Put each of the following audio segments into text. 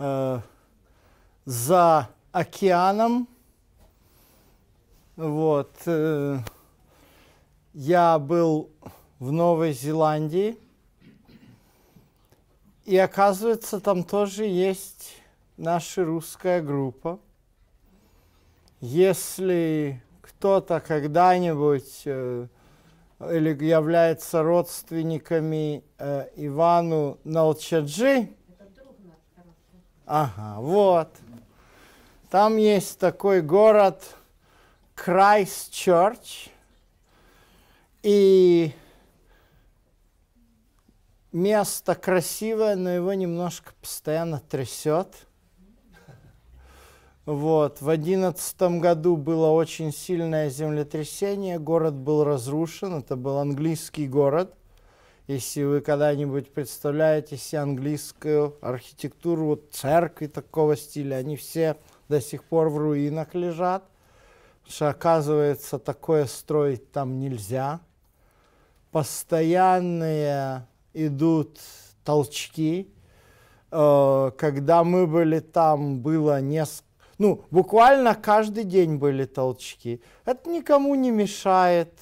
э, за океаном. Вот. Э, я был в Новой Зеландии. И оказывается, там тоже есть наша русская группа. Если кто-то когда-нибудь э, или является родственниками э, Ивану Налчаджи, ага, вот, там есть такой город Крайстчерч, и место красивое, но его немножко постоянно трясет. Вот. В одиннадцатом году было очень сильное землетрясение, город был разрушен, это был английский город. Если вы когда-нибудь представляете себе английскую архитектуру, вот церкви такого стиля, они все до сих пор в руинах лежат. Что, оказывается, такое строить там нельзя. Постоянные идут толчки. Э, когда мы были там, было несколько, ну, буквально каждый день были толчки. Это никому не мешает.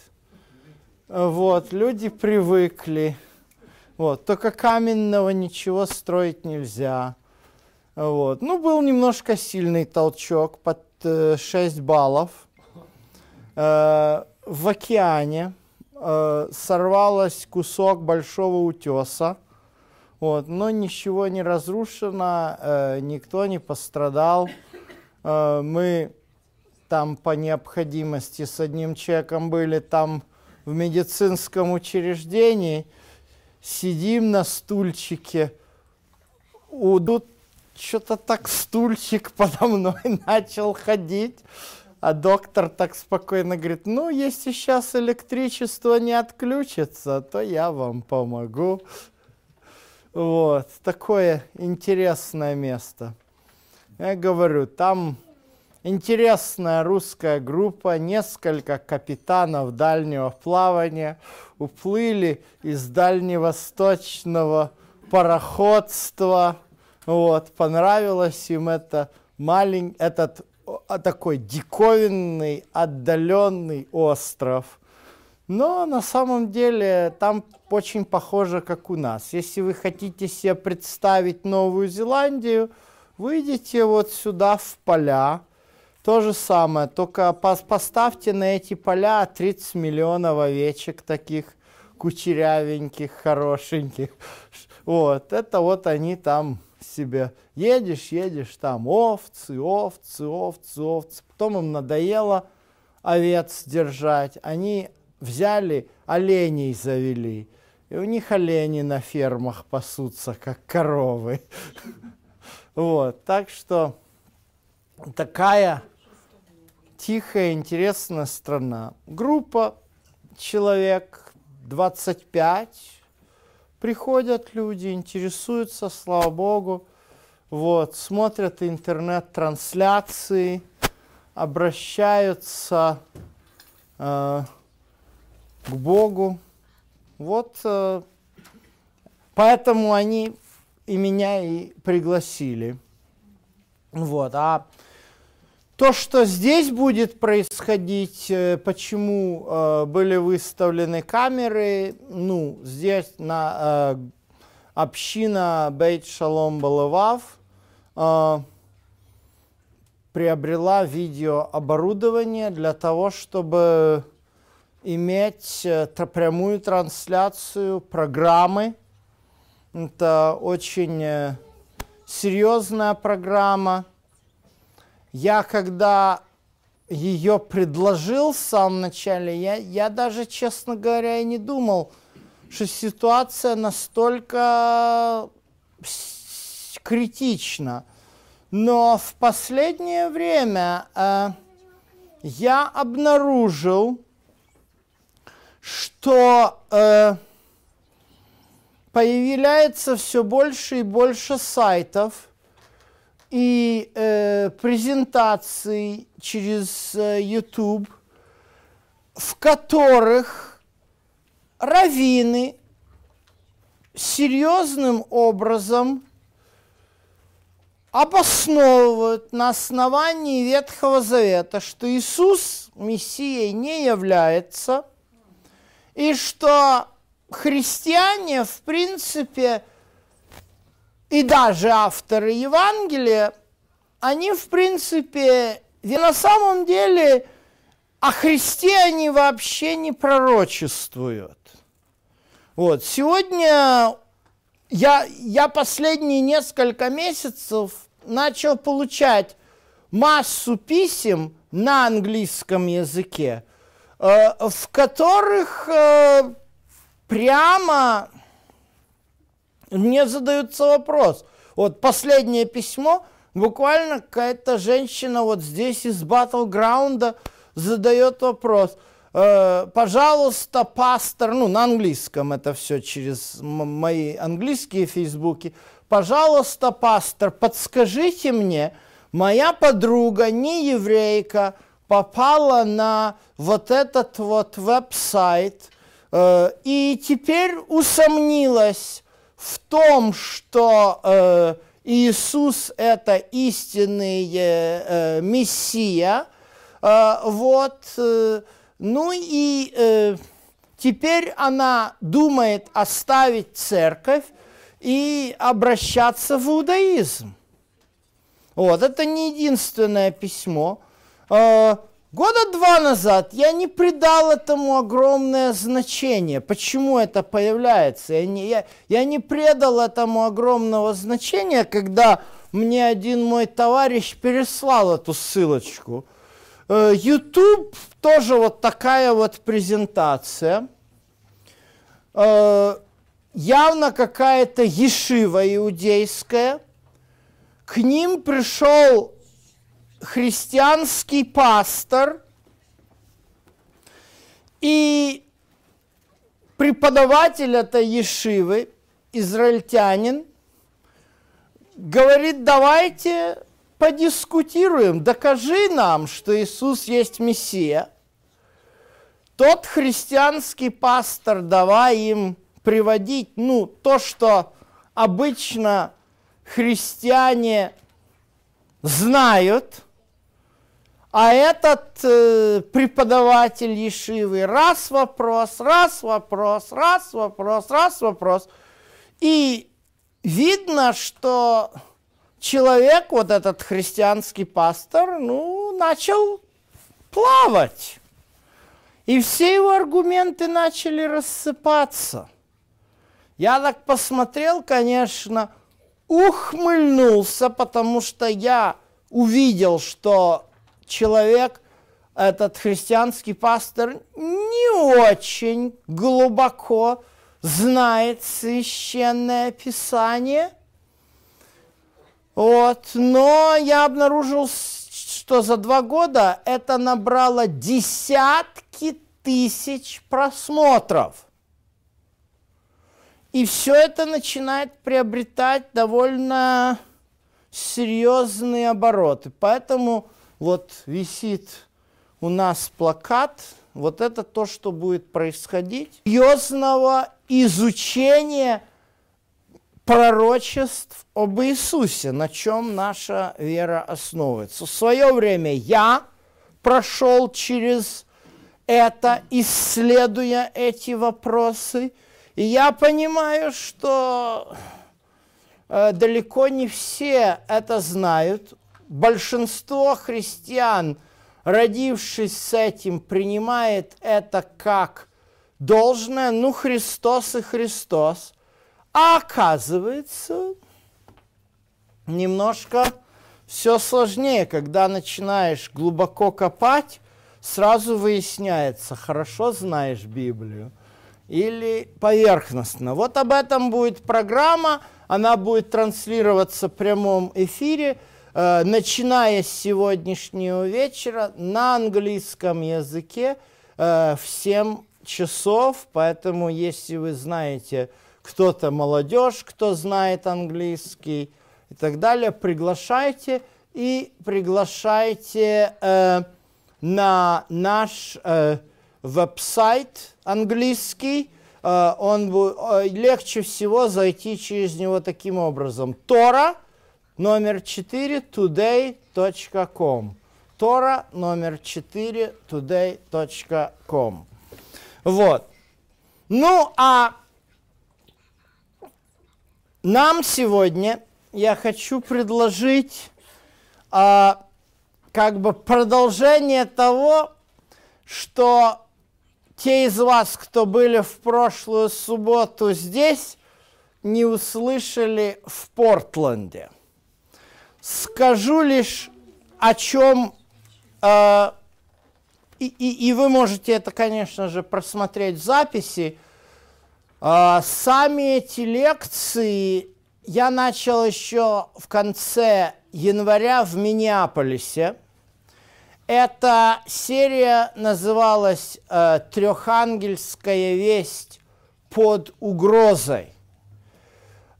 Вот, люди привыкли. Вот, только каменного ничего строить нельзя. Вот. Ну, был немножко сильный толчок под э, 6 баллов. Э, в океане э, сорвалось кусок большого утеса, вот, но ничего не разрушено, э, никто не пострадал. Э, мы там по необходимости с одним человеком были там в медицинском учреждении, сидим на стульчике, удут что-то так стульчик подо мной начал ходить. А доктор так спокойно говорит, ну, если сейчас электричество не отключится, то я вам помогу. Вот, такое интересное место. Я говорю, там интересная русская группа, несколько капитанов дальнего плавания уплыли из дальневосточного пароходства. Вот, понравилось им это маленький, этот а, такой диковинный, отдаленный остров. Но на самом деле там очень похоже, как у нас. Если вы хотите себе представить Новую Зеландию, выйдите вот сюда в поля. То же самое, только поставьте на эти поля 30 миллионов овечек таких кучерявеньких, хорошеньких. Вот, это вот они там себе. Едешь, едешь, там овцы, овцы, овцы, овцы. Потом им надоело овец держать. Они взяли оленей завели. И у них олени на фермах пасутся, как коровы. Вот, так что такая тихая, интересная страна. Группа человек 25, приходят люди, интересуются, слава богу, вот, смотрят интернет-трансляции, обращаются э, к Богу. Вот э, поэтому они и меня и пригласили. Вот, а то, что здесь будет происходить, э, почему э, были выставлены камеры, ну, здесь на э, община Бейт Шалом Балавав э, приобрела видеооборудование для того, чтобы иметь э, прямую трансляцию программы. Это очень э, серьезная программа я когда ее предложил в самом начале, я, я даже, честно говоря, и не думал, что ситуация настолько критична. Но в последнее время э, я обнаружил, что э, появляется все больше и больше сайтов, и э, презентаций через э, YouTube, в которых раввины серьезным образом обосновывают на основании Ветхого Завета, что Иисус Мессией не является, и что христиане, в принципе, и даже авторы Евангелия, они, в принципе, на самом деле о Христе они вообще не пророчествуют. Вот. Сегодня я, я последние несколько месяцев начал получать массу писем на английском языке, э, в которых э, прямо мне задается вопрос. Вот последнее письмо, буквально какая-то женщина вот здесь из Батлграунда задает вопрос – Э, пожалуйста, пастор, ну, на английском это все через мои английские фейсбуки, пожалуйста, пастор, подскажите мне, моя подруга, не еврейка, попала на вот этот вот веб-сайт э, и теперь усомнилась в том, что э, Иисус это истинный э, Мессия, э, вот, э, ну и э, теперь она думает оставить церковь и обращаться в иудаизм. Вот, это не единственное письмо. Э, года два назад я не придал этому огромное значение. Почему это появляется? Я не, я, я не предал этому огромного значения, когда мне один мой товарищ переслал эту ссылочку – Э, YouTube тоже вот такая вот презентация. Э, явно какая-то ешива иудейская. К ним пришел христианский пастор и преподаватель этой ешивы, израильтянин, говорит, давайте подискутируем, докажи нам, что Иисус есть Мессия. Тот христианский пастор, давай им приводить, ну, то, что обычно христиане знают, а этот э, преподаватель Ешивы раз вопрос, раз вопрос, раз вопрос, раз вопрос. И видно, что человек, вот этот христианский пастор, ну, начал плавать. И все его аргументы начали рассыпаться. Я так посмотрел, конечно, ухмыльнулся, потому что я увидел, что человек, этот христианский пастор, не очень глубоко знает священное писание – вот. Но я обнаружил, что за два года это набрало десятки тысяч просмотров. И все это начинает приобретать довольно серьезные обороты. Поэтому вот висит у нас плакат, вот это то, что будет происходить. Серьезного изучения пророчеств об Иисусе, на чем наша вера основывается. В свое время я прошел через это, исследуя эти вопросы, и я понимаю, что э, далеко не все это знают. Большинство христиан, родившись с этим, принимает это как должное. Ну, Христос и Христос – а оказывается, немножко все сложнее, когда начинаешь глубоко копать, сразу выясняется, хорошо знаешь Библию или поверхностно. Вот об этом будет программа, она будет транслироваться в прямом эфире, начиная с сегодняшнего вечера на английском языке э, в 7 часов, поэтому если вы знаете кто-то молодежь, кто знает английский и так далее, приглашайте и приглашайте э, на наш э, веб-сайт английский. Э, он, э, легче всего зайти через него таким образом. Тора, номер 4 today.com. Тора номер 4 today.com. Вот. Ну, а нам сегодня я хочу предложить а, как бы продолжение того, что те из вас, кто были в прошлую субботу здесь, не услышали в Портленде. Скажу лишь о чем, э, и, и, и вы можете это, конечно же, просмотреть в записи. Э, сами эти лекции я начал еще в конце января в Миннеаполисе. Эта серия называлась э, «Трехангельская весть под угрозой».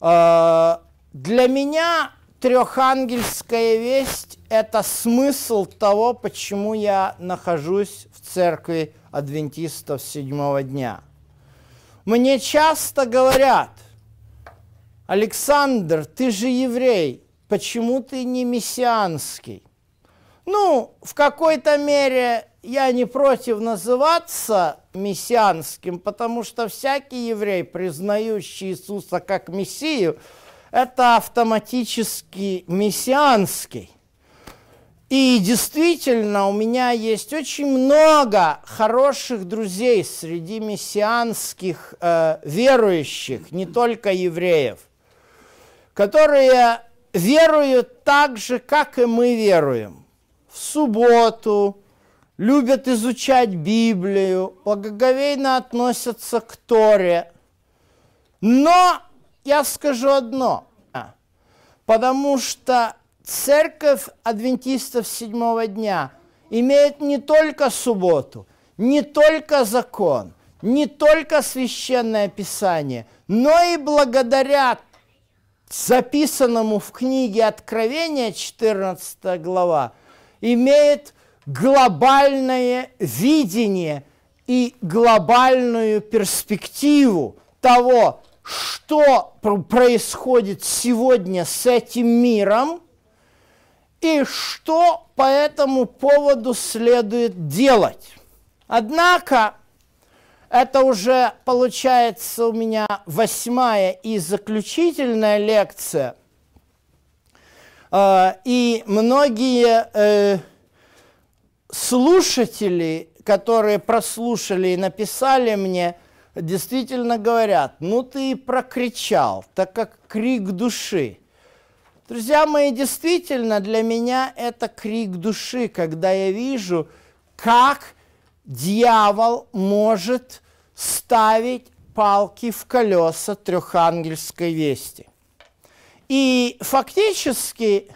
Э, для меня трехангельская весть – это смысл того, почему я нахожусь в церкви адвентистов седьмого дня. Мне часто говорят, Александр, ты же еврей, почему ты не мессианский? Ну, в какой-то мере я не против называться мессианским, потому что всякий еврей, признающий Иисуса как Мессию, это автоматически мессианский. И действительно, у меня есть очень много хороших друзей среди мессианских э, верующих, не только евреев, которые веруют так же, как и мы веруем. В субботу, любят изучать Библию, благоговейно относятся к Торе. Но я скажу одно, а, потому что церковь адвентистов седьмого дня имеет не только субботу, не только закон, не только священное писание, но и благодаря записанному в книге Откровения, 14 глава, имеет глобальное видение и глобальную перспективу того, что происходит сегодня с этим миром и что по этому поводу следует делать. Однако, это уже получается у меня восьмая и заключительная лекция. А, и многие э, слушатели, которые прослушали и написали мне, действительно говорят, ну ты и прокричал, так как крик души. Друзья мои, действительно для меня это крик души, когда я вижу, как дьявол может ставить палки в колеса трехангельской вести. И фактически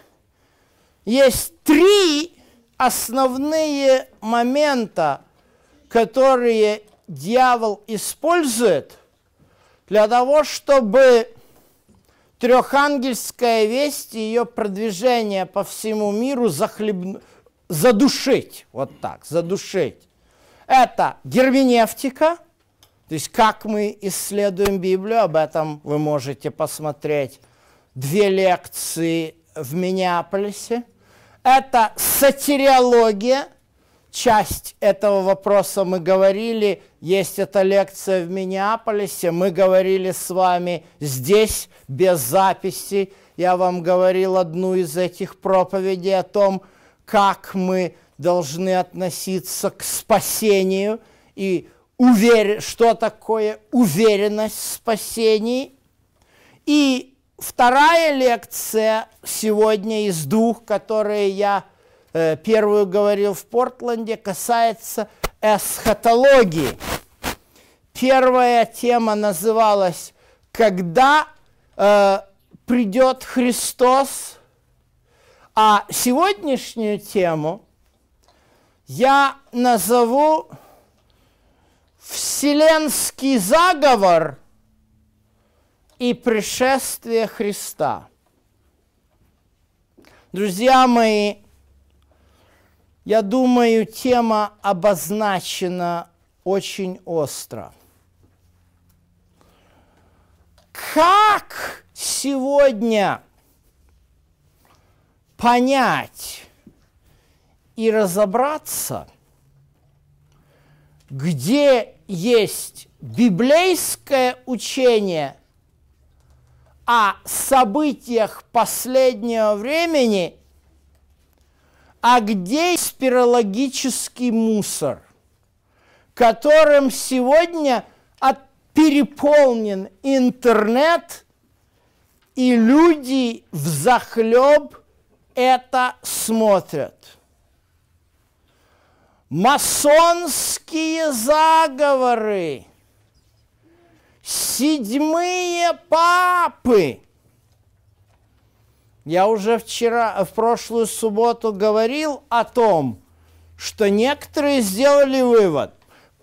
есть три основные момента, которые дьявол использует для того, чтобы трехангельская весть и ее продвижение по всему миру захлеб... задушить. Вот так, задушить. Это герменевтика, то есть как мы исследуем Библию, об этом вы можете посмотреть две лекции в Миннеаполисе. Это сатириология, часть этого вопроса мы говорили, есть эта лекция в Миннеаполисе, мы говорили с вами здесь, без записи. Я вам говорил одну из этих проповедей о том, как мы должны относиться к спасению и увер... что такое уверенность в спасении. И вторая лекция сегодня из двух, которые я первую говорил в Портленде, касается эсхатологии. Первая тема называлась «Когда э, придет Христос?», а сегодняшнюю тему я назову «Вселенский заговор – и пришествие Христа. Друзья мои, я думаю, тема обозначена очень остро. Как сегодня понять и разобраться, где есть библейское учение о событиях последнего времени, а где спирологический мусор, которым сегодня переполнен интернет, и люди в захлеб это смотрят. Масонские заговоры, седьмые папы. Я уже вчера, в прошлую субботу говорил о том, что некоторые сделали вывод.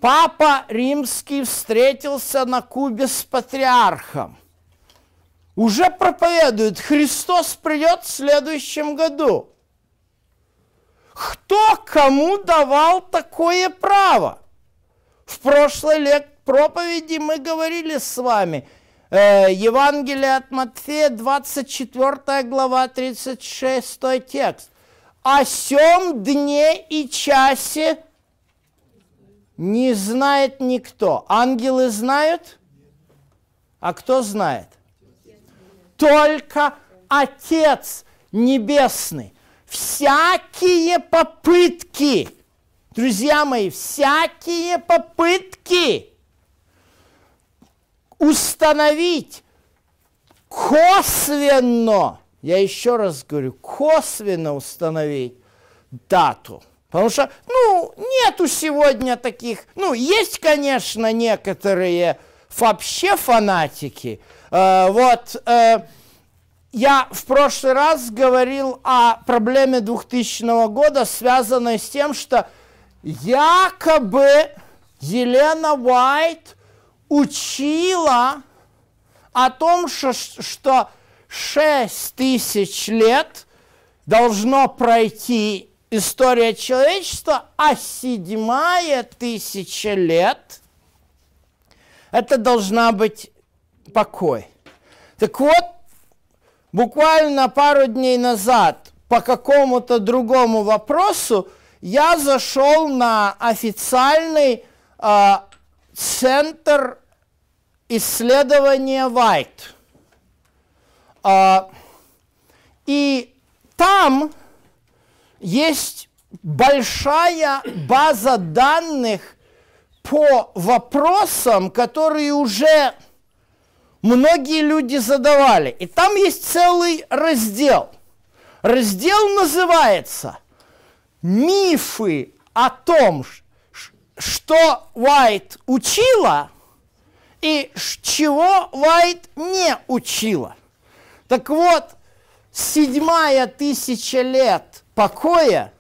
Папа римский встретился на Кубе с патриархом уже проповедует, Христос придет в следующем году. Кто кому давал такое право? В прошлой лет проповеди мы говорили с вами. Э, Евангелие от Матфея, 24 глава, 36 текст. О сем дне и часе не знает никто. Ангелы знают? А кто знает? только Отец Небесный. Всякие попытки, друзья мои, всякие попытки установить косвенно, я еще раз говорю, косвенно установить дату. Потому что, ну, нету сегодня таких, ну, есть, конечно, некоторые вообще фанатики, Э, вот, э, я в прошлый раз говорил о проблеме 2000 года, связанной с тем, что якобы Елена Уайт учила о том, что, что 6 тысяч лет должно пройти история человечества, а седьмая тысяча лет это должна быть покой. Так вот, буквально пару дней назад по какому-то другому вопросу я зашел на официальный э, центр исследования White. Э, и там есть большая база данных по вопросам, которые уже многие люди задавали. И там есть целый раздел. Раздел называется «Мифы о том, что Уайт учила и чего Уайт не учила». Так вот, седьмая тысяча лет покоя,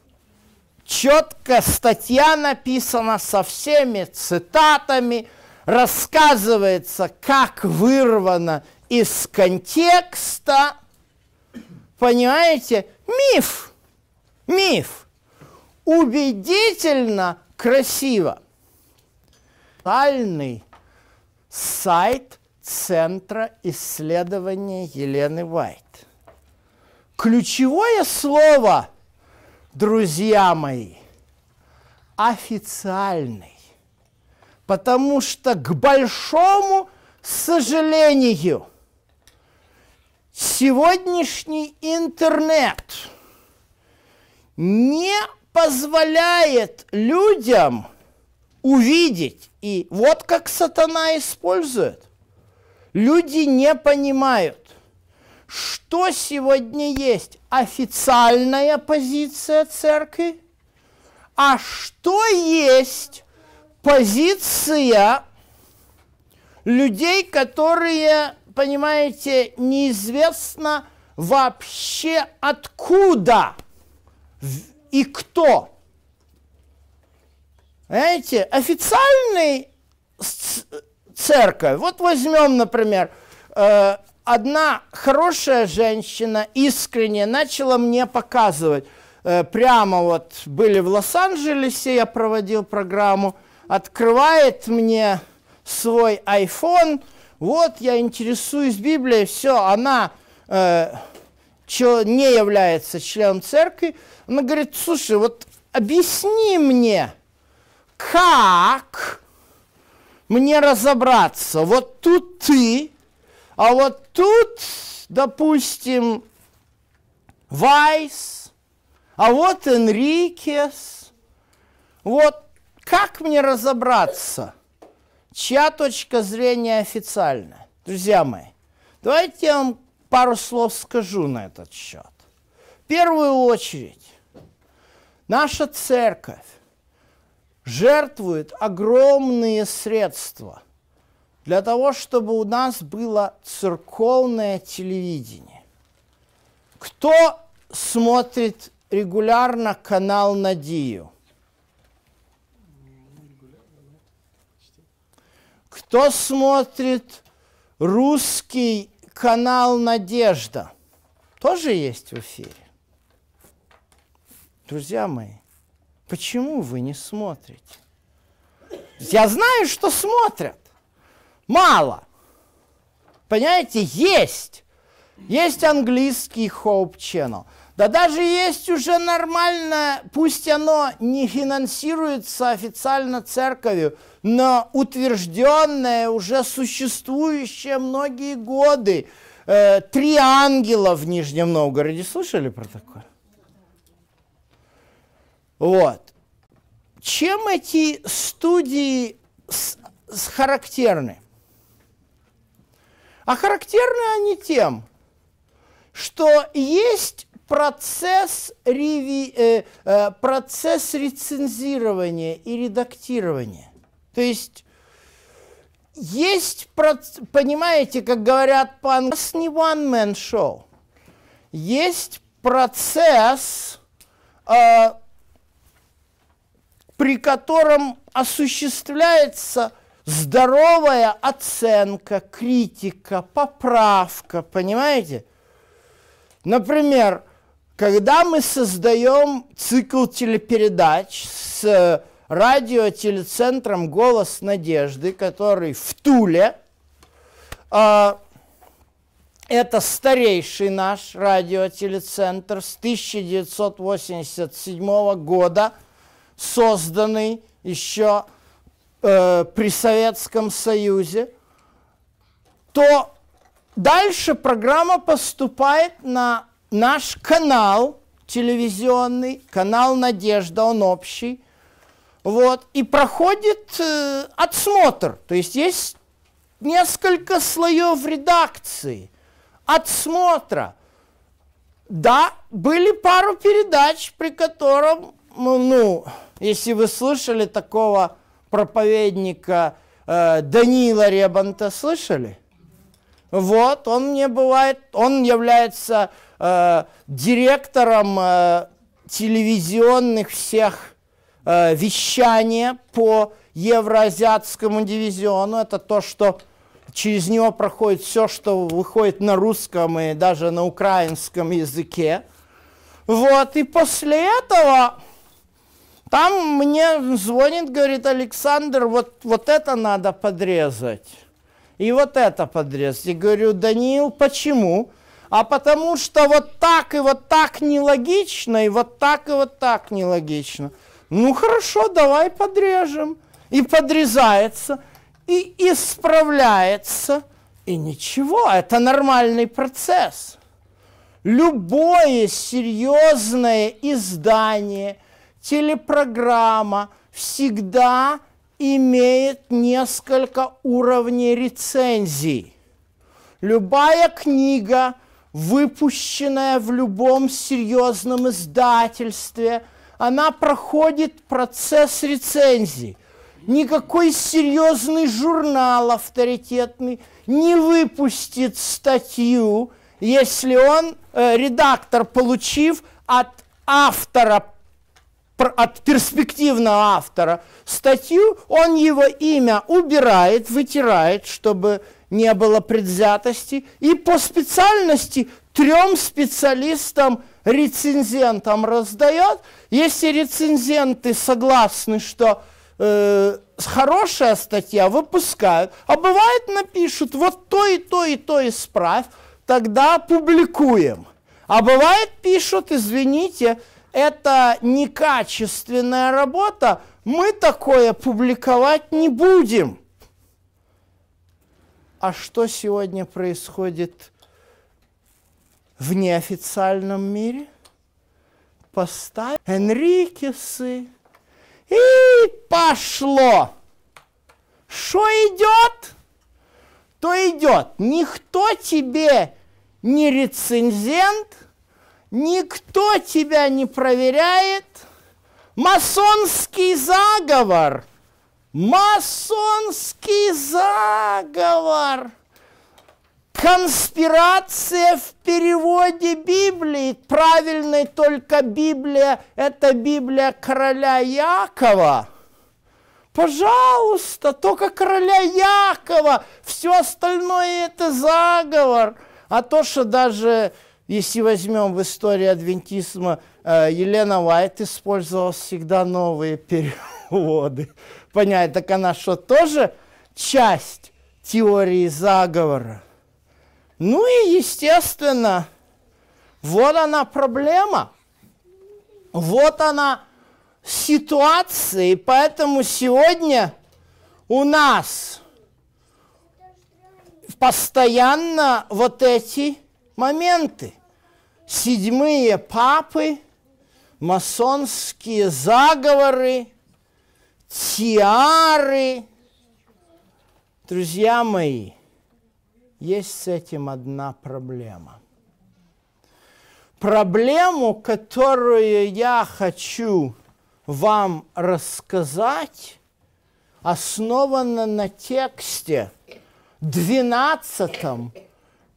четко статья написана со всеми цитатами – рассказывается, как вырвано из контекста, понимаете, миф, миф, убедительно красиво. Специальный сайт Центра исследования Елены Вайт. Ключевое слово, друзья мои, официальный потому что, к большому сожалению, сегодняшний интернет не позволяет людям увидеть, и вот как сатана использует. Люди не понимают, что сегодня есть официальная позиция церкви, а что есть позиция людей, которые, понимаете, неизвестно вообще откуда и кто. Знаете, официальный церковь, вот возьмем, например, э, одна хорошая женщина искренне начала мне показывать, э, прямо вот были в Лос-Анджелесе, я проводил программу, открывает мне свой iPhone, вот я интересуюсь Библией, все, она э, не является членом церкви, она говорит, слушай, вот объясни мне, как мне разобраться? Вот тут ты, а вот тут, допустим, Вайс, а вот Энрикес. Вот как мне разобраться, чья точка зрения официальная? Друзья мои, давайте я вам пару слов скажу на этот счет. В первую очередь, наша церковь жертвует огромные средства для того, чтобы у нас было церковное телевидение. Кто смотрит регулярно канал Надию? Кто смотрит русский канал Надежда? Тоже есть в эфире. Друзья мои, Почему вы не смотрите? Я знаю, что смотрят. Мало. Понимаете, есть. Есть английский Hope Channel. Да даже есть уже нормально, пусть оно не финансируется официально церковью, но утвержденное, уже существующее многие годы. Э, Три ангела в Нижнем Новгороде. Слышали про такое? Вот. Чем эти студии с, с характерны? А характерны они тем, что есть процесс, реви, э, э, процесс рецензирования и редактирования. То есть есть, понимаете, как говорят по-английски, не one-man show. Есть процесс э, при котором осуществляется здоровая оценка, критика, поправка, понимаете? Например, когда мы создаем цикл телепередач с радиотелецентром «Голос надежды», который в Туле, э, это старейший наш радиотелецентр с 1987 года – созданный еще э, при Советском Союзе, то дальше программа поступает на наш канал телевизионный, канал «Надежда», он общий, вот, и проходит э, отсмотр, то есть есть несколько слоев редакции, отсмотра. Да, были пару передач, при котором, ну, если вы слышали такого проповедника э, Даниила Ребанта, слышали? Вот, он мне бывает, он является э, директором э, телевизионных всех э, вещания по евроазиатскому дивизиону. Это то, что через него проходит все, что выходит на русском и даже на украинском языке. Вот, и после этого там мне звонит, говорит, Александр, вот, вот это надо подрезать. И вот это подрезать. И говорю, Даниил, почему? А потому что вот так и вот так нелогично, и вот так и вот так нелогично. Ну хорошо, давай подрежем. И подрезается, и исправляется. И ничего, это нормальный процесс. Любое серьезное издание – телепрограмма всегда имеет несколько уровней рецензий. Любая книга, выпущенная в любом серьезном издательстве, она проходит процесс рецензии. Никакой серьезный журнал авторитетный не выпустит статью, если он, э, редактор, получив от автора от перспективного автора статью, он его имя убирает, вытирает, чтобы не было предвзятости, и по специальности трем специалистам, рецензентам раздает. Если рецензенты согласны, что э, хорошая статья, выпускают, а бывает напишут, вот то и то и то исправь, тогда публикуем. А бывает пишут, извините, это некачественная работа, мы такое публиковать не будем. А что сегодня происходит в неофициальном мире? Поставь Энрикесы. И пошло. Что идет, то идет. Никто тебе не рецензент, никто тебя не проверяет. Масонский заговор. Масонский заговор. Конспирация в переводе Библии. Правильной только Библия – это Библия короля Якова. Пожалуйста, только короля Якова. Все остальное – это заговор. А то, что даже, если возьмем в истории адвентизма, э, Елена Уайт использовала всегда новые переводы. Понять, так она что, тоже часть теории заговора? Ну и, естественно, вот она проблема. Вот она ситуация. И поэтому сегодня у нас постоянно вот эти моменты. Седьмые папы, масонские заговоры, тиары. Друзья мои, есть с этим одна проблема. Проблему, которую я хочу вам рассказать, основана на тексте 12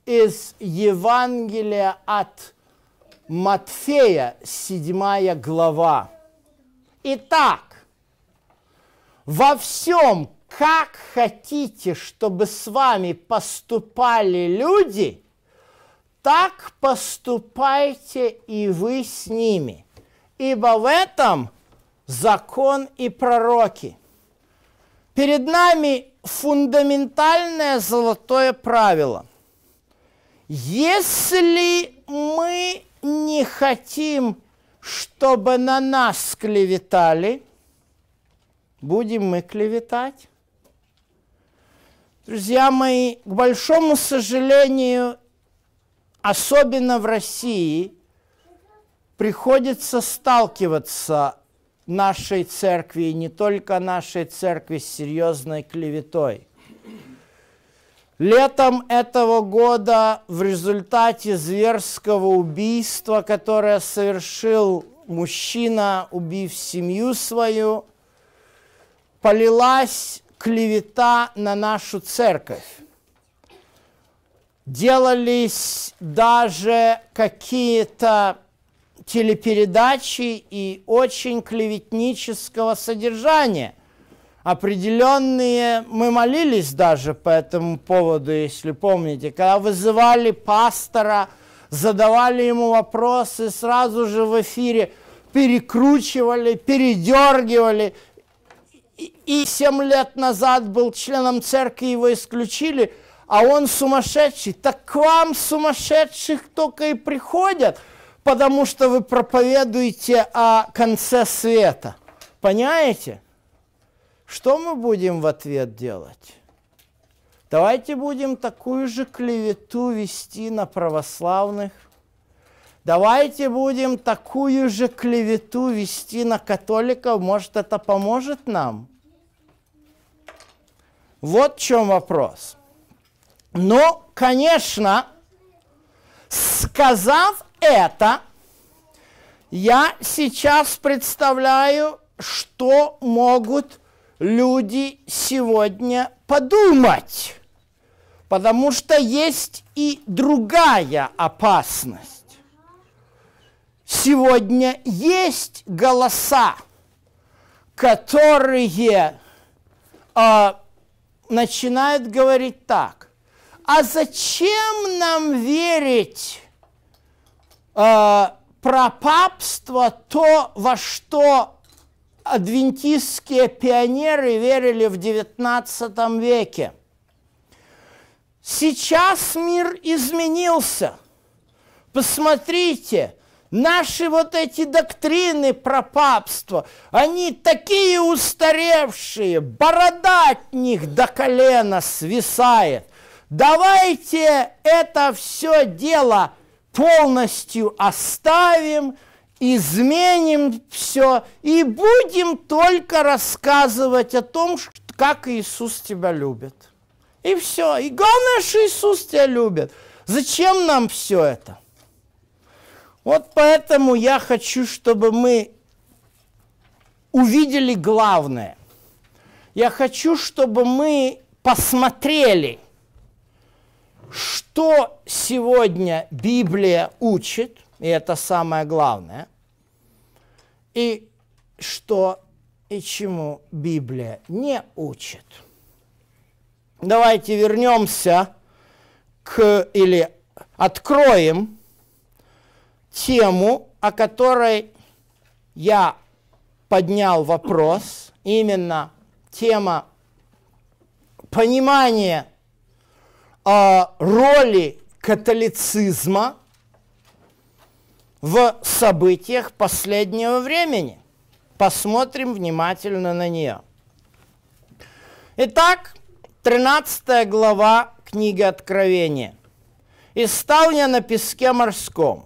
из Евангелия от Матфея, 7 глава. Итак, во всем, как хотите, чтобы с вами поступали люди, так поступайте и вы с ними. Ибо в этом закон и пророки. Перед нами фундаментальное золотое правило. Если мы не хотим, чтобы на нас клеветали, будем мы клеветать. Друзья мои, к большому сожалению, особенно в России, приходится сталкиваться нашей церкви, и не только нашей церкви, с серьезной клеветой. Летом этого года в результате зверского убийства, которое совершил мужчина, убив семью свою, полилась клевета на нашу церковь. Делались даже какие-то телепередачи и очень клеветнического содержания. Определенные, мы молились даже по этому поводу, если помните, когда вызывали пастора, задавали ему вопросы, сразу же в эфире перекручивали, передергивали. И семь лет назад был членом церкви, его исключили, а он сумасшедший. Так к вам сумасшедших только и приходят – потому что вы проповедуете о конце света. Понимаете? Что мы будем в ответ делать? Давайте будем такую же клевету вести на православных. Давайте будем такую же клевету вести на католиков. Может, это поможет нам? Вот в чем вопрос. Но, конечно, сказав это я сейчас представляю, что могут люди сегодня подумать. Потому что есть и другая опасность. Сегодня есть голоса, которые э, начинают говорить так. А зачем нам верить э, про папство то, во что адвентистские пионеры верили в XIX веке. Сейчас мир изменился. Посмотрите, наши вот эти доктрины про папство, они такие устаревшие, борода от них до колена свисает. Давайте это все дело полностью оставим, изменим все и будем только рассказывать о том, как Иисус тебя любит. И все. И главное, что Иисус тебя любит. Зачем нам все это? Вот поэтому я хочу, чтобы мы увидели главное. Я хочу, чтобы мы посмотрели, что сегодня Библия учит, и это самое главное, и что и чему Библия не учит. Давайте вернемся к или откроем тему, о которой я поднял вопрос, именно тема понимания э, роли католицизма в событиях последнего времени. Посмотрим внимательно на нее. Итак, 13 глава книги Откровения. «И стал я на песке морском,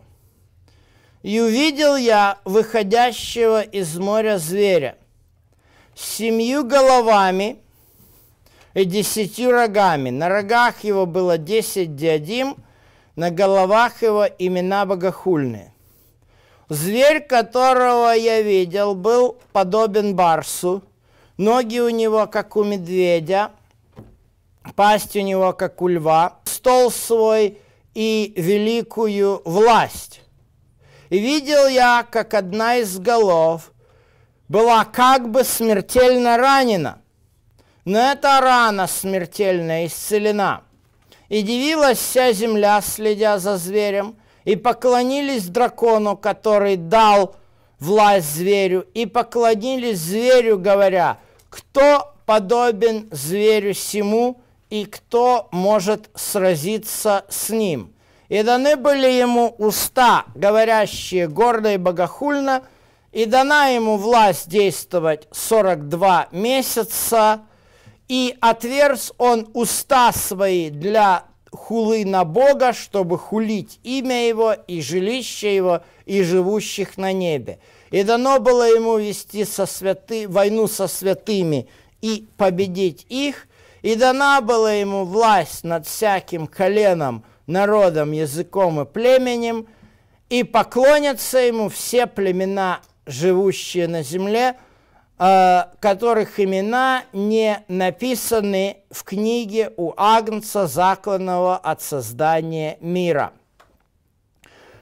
и увидел я выходящего из моря зверя с семью головами и десятью рогами. На рогах его было десять диадим, на головах его имена богохульные. Зверь, которого я видел, был подобен барсу, ноги у него, как у медведя, пасть у него, как у льва, стол свой и великую власть. И видел я, как одна из голов была как бы смертельно ранена, но эта рана смертельно исцелена. И дивилась вся земля, следя за зверем, и поклонились дракону, который дал власть зверю, и поклонились зверю, говоря, кто подобен зверю сему, и кто может сразиться с ним. И даны были ему уста, говорящие гордо и богохульно, и дана ему власть действовать 42 месяца, и отверз он уста свои для хулы на Бога, чтобы хулить имя Его и жилище Его и живущих на небе. И дано было ему вести со святы, войну со святыми и победить их, и дана была ему власть над всяким коленом, народом, языком и племенем, и поклонятся ему все племена, живущие на земле, которых имена не написаны в книге у Агнца, закланного от создания мира.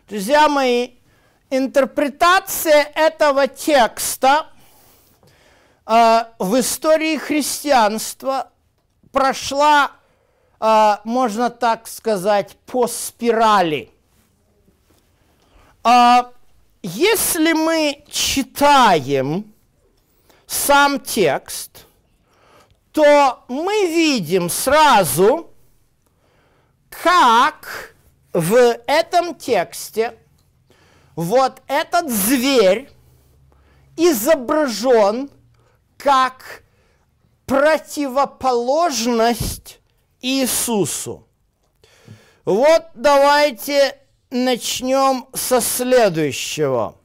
Друзья мои, интерпретация этого текста э, в истории христианства прошла, а, можно так сказать, по спирали. Если мы читаем сам текст, то мы видим сразу, как в этом тексте вот этот зверь изображен как противоположность Иисусу. Вот давайте начнем со следующего.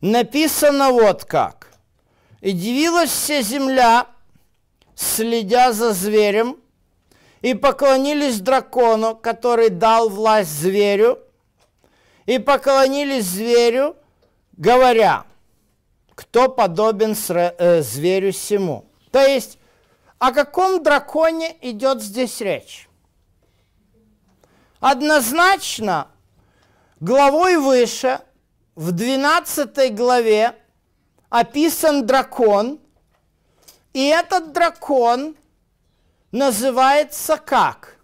Написано вот как. «И дивилась вся земля, следя за зверем, и поклонились дракону, который дал власть зверю, и поклонились зверю, говоря, кто подобен э, зверю сему. То есть, о каком драконе идет здесь речь? Однозначно, главой выше, в 12 главе, описан дракон, и этот дракон называется как?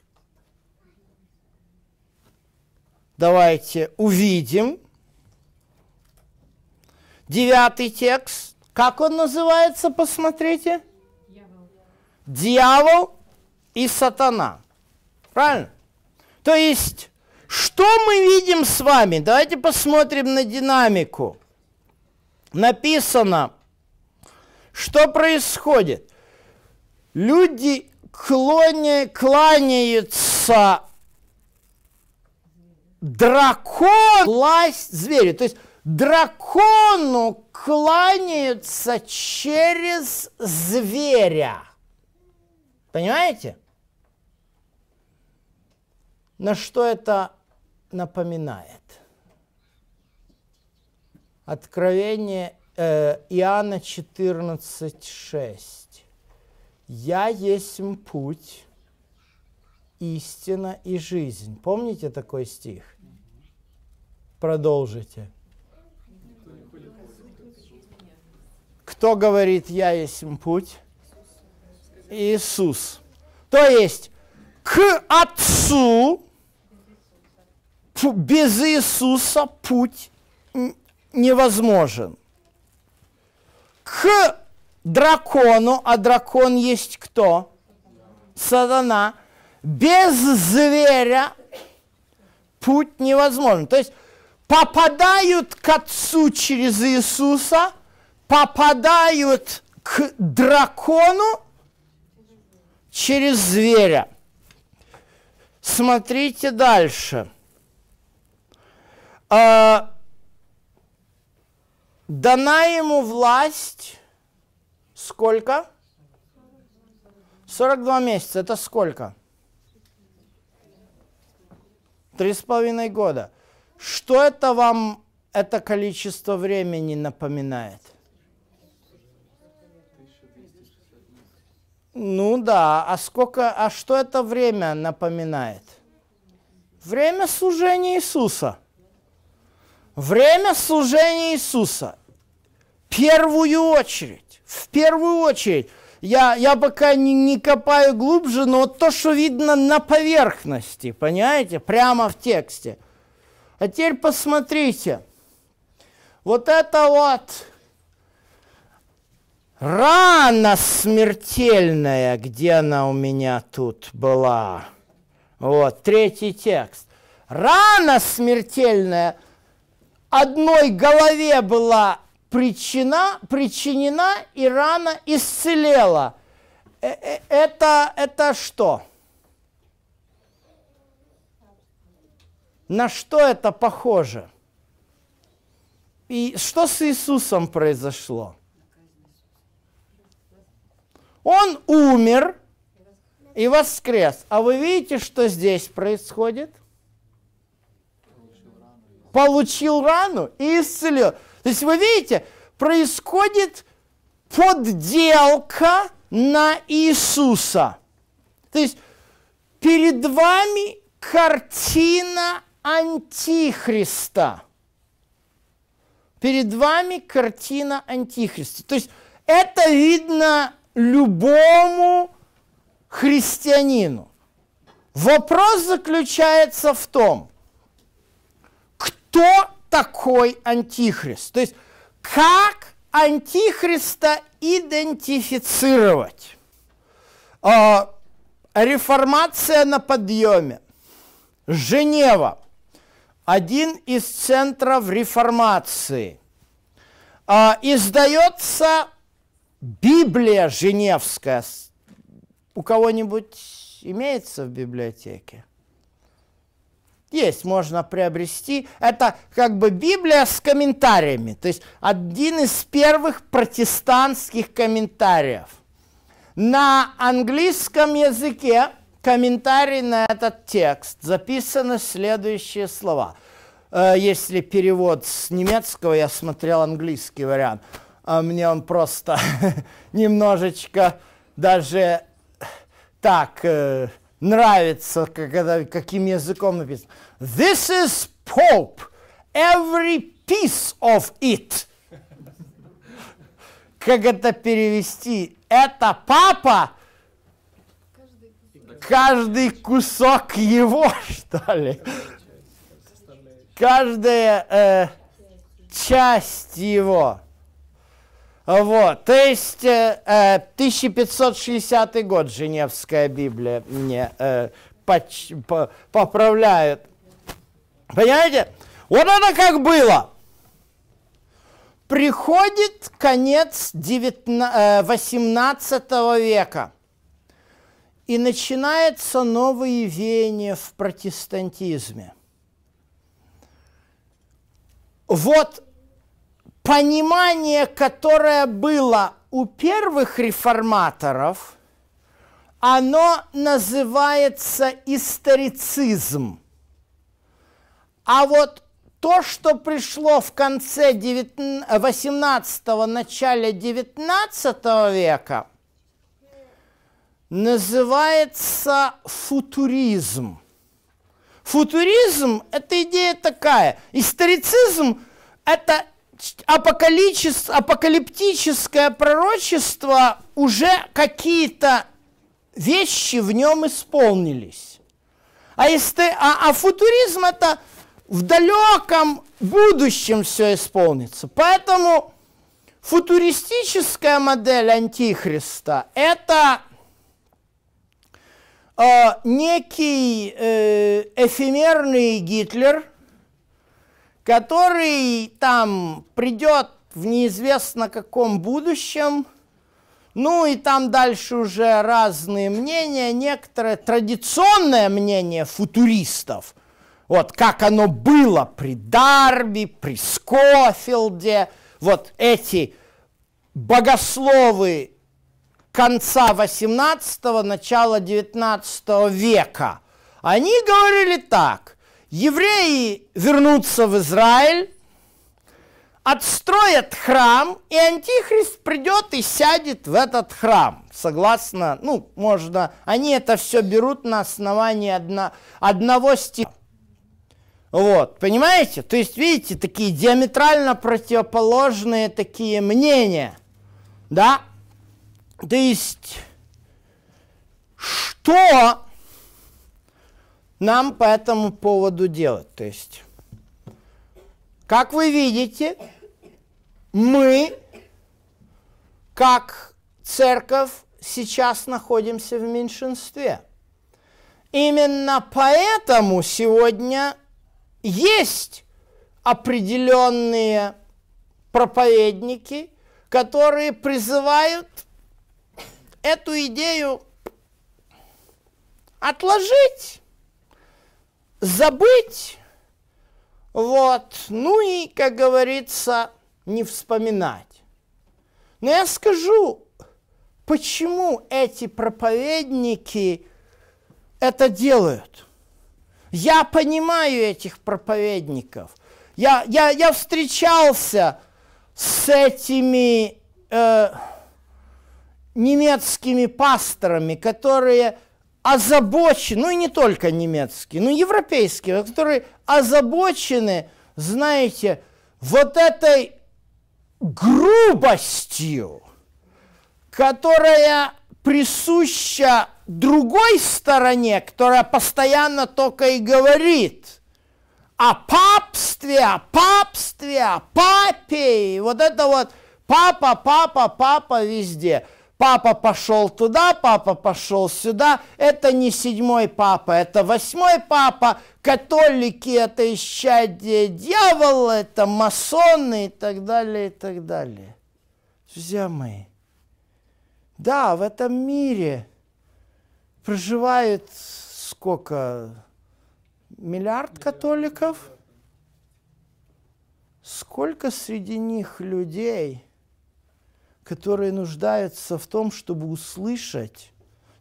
Давайте увидим. Девятый текст. Как он называется, посмотрите? Дьявол. Дьявол и сатана. Правильно? То есть, Что мы видим с вами? Давайте посмотрим на динамику. Написано, что происходит. Люди клоня, кланяются дракон, власть зверю. То есть дракону кланяются через зверя. Понимаете? На что это напоминает? Откровение э, Иоанна 14,6. «Я есть путь, истина и жизнь». Помните такой стих? Продолжите. Кто говорит «Я есть путь»? Иисус. То есть к Отцу без Иисуса путь невозможен. К дракону, а дракон есть кто? Сатана. Без зверя путь невозможен. То есть попадают к Отцу через Иисуса, попадают к дракону через зверя. Смотрите дальше. А, дана ему власть сколько? 42 месяца. Это сколько? Три с половиной года. Что это вам, это количество времени напоминает? Ну да, а сколько, а что это время напоминает? Время служения Иисуса. Время служения Иисуса. Первую очередь, в первую очередь. Я, я пока не, не копаю глубже, но вот то, что видно на поверхности, понимаете, прямо в тексте. А теперь посмотрите. Вот это вот рана смертельная, где она у меня тут была? Вот, третий текст. Рана смертельная одной голове была причина, причинена, и рана исцелела. Э, э, это, это что? На что это похоже? И что с Иисусом произошло? Он умер и воскрес. А вы видите, что здесь происходит? Получил рану и исцелил. То есть вы видите, происходит подделка на Иисуса. То есть перед вами картина Антихриста. Перед вами картина Антихриста. То есть это видно любому христианину. Вопрос заключается в том, кто такой антихрист. То есть как антихриста идентифицировать? А, реформация на подъеме. Женева. Один из центров реформации. А, издается Библия Женевская у кого-нибудь имеется в библиотеке? Есть, можно приобрести. Это как бы Библия с комментариями. То есть один из первых протестантских комментариев. На английском языке комментарий на этот текст записаны следующие слова. Э, если перевод с немецкого, я смотрел английский вариант – а мне он просто немножечко даже так э, нравится, когда, каким языком написано. This is Pope, every piece of it. Как это перевести? Это папа, каждый кусок его, что ли? Каждая э, часть его. Вот, то есть э, 1560 э, год Женевская Библия мне э, поч, по, поправляет. Понимаете? Вот это как было. Приходит конец 18 э, века, и начинается новое веяние в протестантизме. Вот понимание, которое было у первых реформаторов, оно называется историцизм. А вот то, что пришло в конце 18-го, начале 19 века, называется футуризм. Футуризм – это идея такая. Историцизм – это апокалиптическое пророчество, уже какие-то вещи в нем исполнились. А, исти... а, а футуризм – это в далеком будущем все исполнится. Поэтому футуристическая модель Антихриста – это э, некий э, эфемерный Гитлер, который там придет в неизвестно каком будущем, ну и там дальше уже разные мнения, некоторое традиционное мнение футуристов – вот как оно было при Дарби, при Скофилде, вот эти богословы конца 18-го, начала 19 века, они говорили так, евреи вернутся в Израиль, отстроят храм, и Антихрист придет и сядет в этот храм. Согласно, ну, можно, они это все берут на основании одно, одного стиха. Вот, понимаете? То есть, видите, такие диаметрально противоположные такие мнения, да? То есть, что нам по этому поводу делать? То есть, как вы видите, мы, как церковь, сейчас находимся в меньшинстве. Именно поэтому сегодня есть определенные проповедники, которые призывают эту идею отложить, забыть, вот, ну и, как говорится, не вспоминать. Но я скажу, почему эти проповедники это делают. Я понимаю этих проповедников. Я, я, я встречался с этими э, немецкими пасторами, которые озабочены, ну и не только немецкие, но и европейские, которые озабочены, знаете, вот этой грубостью, которая присуща другой стороне, которая постоянно только и говорит о папстве, о папстве, о папе, и вот это вот папа, папа, папа везде. Папа пошел туда, папа пошел сюда. Это не седьмой папа, это восьмой папа. Католики это исчадие дьявола, это масоны и так далее, и так далее. Друзья мои, да, в этом мире проживает сколько? Миллиард католиков? Сколько среди них людей, которые нуждаются в том, чтобы услышать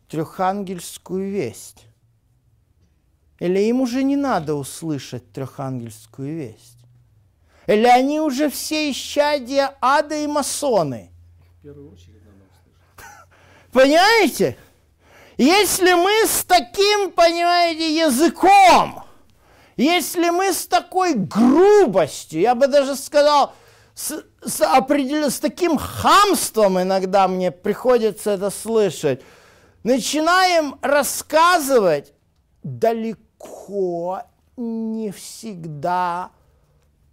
трехангельскую весть? Или им уже не надо услышать трехангельскую весть? Или они уже все исчадия ада и масоны? В первую очередь. Понимаете? Если мы с таким, понимаете, языком, если мы с такой грубостью, я бы даже сказал, с, с, определен, с таким хамством иногда мне приходится это слышать, начинаем рассказывать далеко не всегда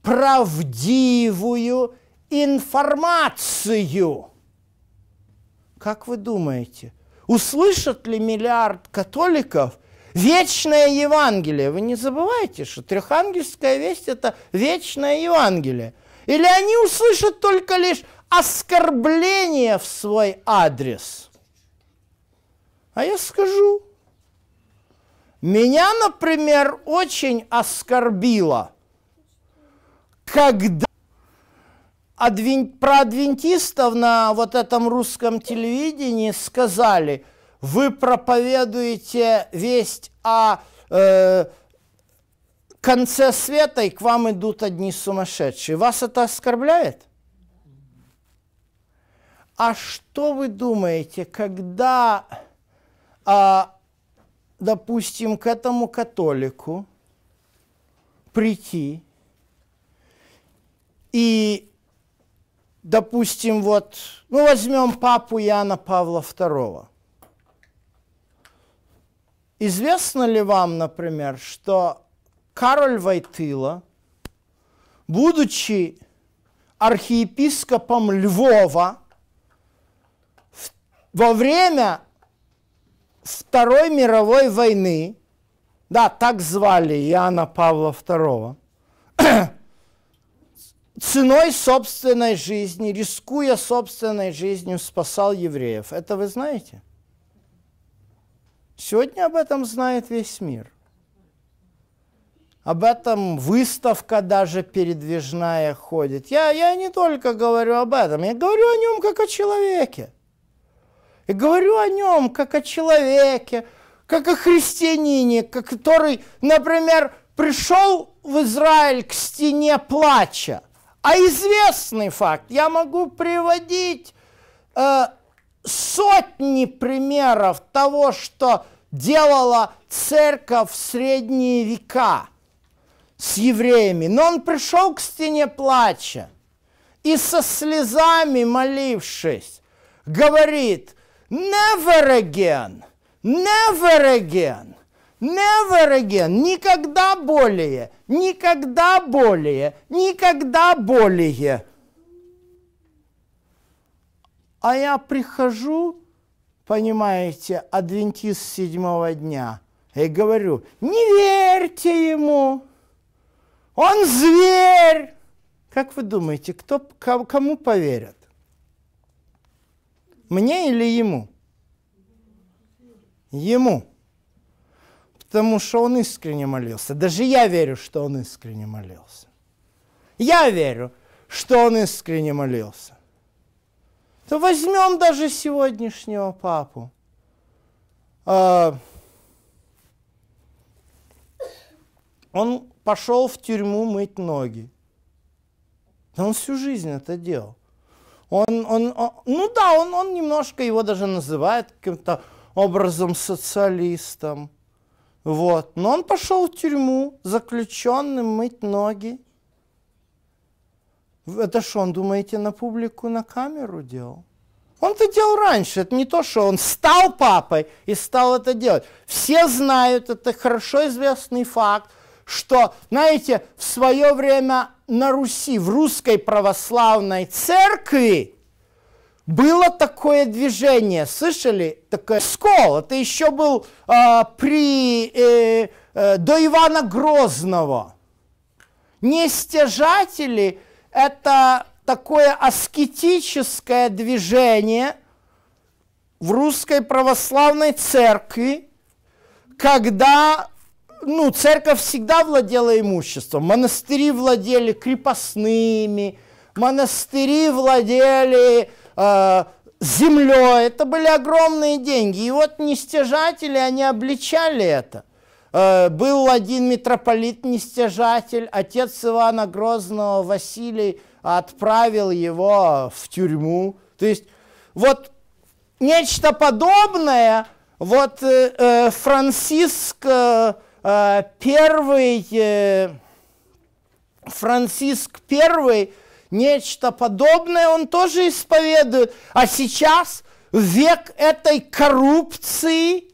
правдивую информацию – как вы думаете, услышат ли миллиард католиков Вечное Евангелие. Вы не забывайте, что трехангельская весть – это вечное Евангелие. Или они услышат только лишь оскорбление в свой адрес. А я скажу, меня, например, очень оскорбило, когда адвен... про адвентистов на вот этом русском телевидении сказали, вы проповедуете весть о э, конце света, и к вам идут одни сумасшедшие. Вас это оскорбляет? А что вы думаете, когда, а, допустим, к этому католику прийти и, допустим, вот, ну, возьмем папу Яна Павла II. Известно ли вам, например, что Кароль Войтыла, будучи архиепископом Львова, во время Второй мировой войны, да, так звали Иоанна Павла II, ценой собственной жизни, рискуя собственной жизнью, спасал евреев. Это вы знаете? Сегодня об этом знает весь мир. Об этом выставка даже передвижная ходит. Я, я не только говорю об этом, я говорю о нем как о человеке. И говорю о нем как о человеке, как о христианине, который, например, пришел в Израиль к стене плача. А известный факт, я могу приводить э, сотни примеров того, что делала церковь в средние века с евреями. Но он пришел к стене плача и со слезами молившись, говорит, Never again. Never again. Never again. Никогда более. Никогда более. Никогда более. А я прихожу, понимаете, адвентист седьмого дня, и говорю, не верьте ему, он зверь. Как вы думаете, кто, кому поверят? Мне или ему? Ему. Потому что он искренне молился. Даже я верю, что он искренне молился. Я верю, что он искренне молился. То возьмем даже сегодняшнего папу. А, он пошел в тюрьму мыть ноги. Да он всю жизнь это делал. Он, он, он, ну да, он, он немножко его даже называет каким-то образом социалистом. Вот. Но он пошел в тюрьму заключенным мыть ноги. Это что, он, думаете, на публику, на камеру делал? Он это делал раньше. Это не то, что он стал папой и стал это делать. Все знают, это хорошо известный факт, что, знаете, в свое время на Руси, в русской православной церкви, было такое движение, слышали? Такое скол. Это еще был э, при, э, э, до Ивана Грозного. Нестяжатели – это такое аскетическое движение в русской православной церкви, когда ну, церковь всегда владела имуществом. Монастыри владели крепостными, монастыри владели землей. Это были огромные деньги. И вот нестяжатели, они обличали это. Э, был один митрополит-нестяжатель, отец Ивана Грозного Василий отправил его в тюрьму. То есть вот нечто подобное вот э, э Франциск э, Э, первый э, Франциск I нечто подобное он тоже исповедует. А сейчас век этой коррупции,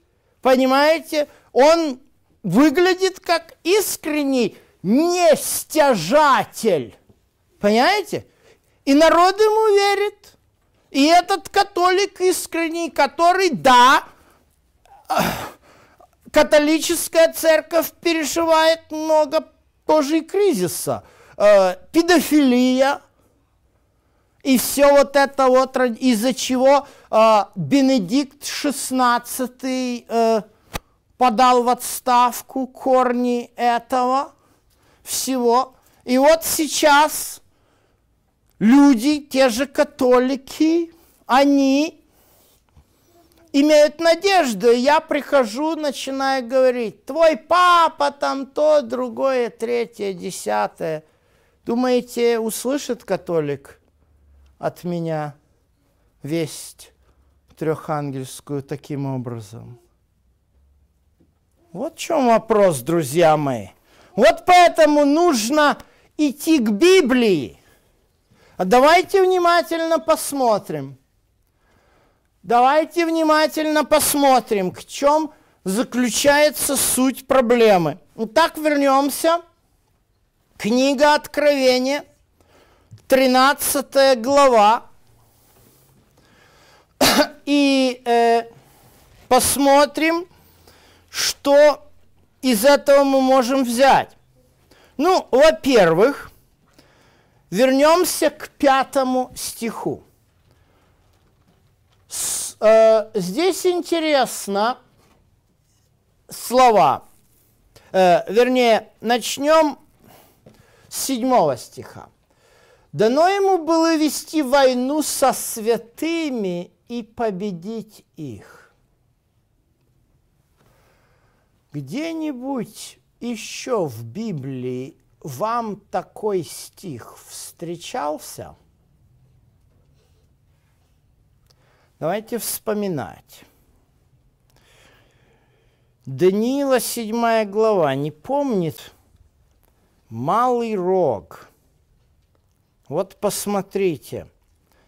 понимаете, он выглядит как искренний нестяжатель. Понимаете? И народ ему верит. И этот католик искренний, который, да, Католическая церковь переживает много тоже и кризиса. Э, педофилия и все вот это вот, из-за чего э, Бенедикт XVI э, подал в отставку корни этого всего. И вот сейчас люди, те же католики, они имеют надежду. Я прихожу, начинаю говорить, твой папа там то, другое, третье, десятое. Думаете, услышит католик от меня весть трехангельскую таким образом? Вот в чем вопрос, друзья мои. Вот поэтому нужно идти к Библии. А давайте внимательно посмотрим – Давайте внимательно посмотрим, в чем заключается суть проблемы. Итак, вернемся. Книга Откровения, 13 глава. И э, посмотрим, что из этого мы можем взять. Ну, во-первых, вернемся к пятому стиху. Э, здесь интересно слова. Э, вернее, начнем с седьмого стиха. Дано ему было вести войну со святыми и победить их. Где-нибудь еще в Библии вам такой стих встречался – Давайте вспоминать. Даниила, 7 глава, не помнит малый рог. Вот посмотрите,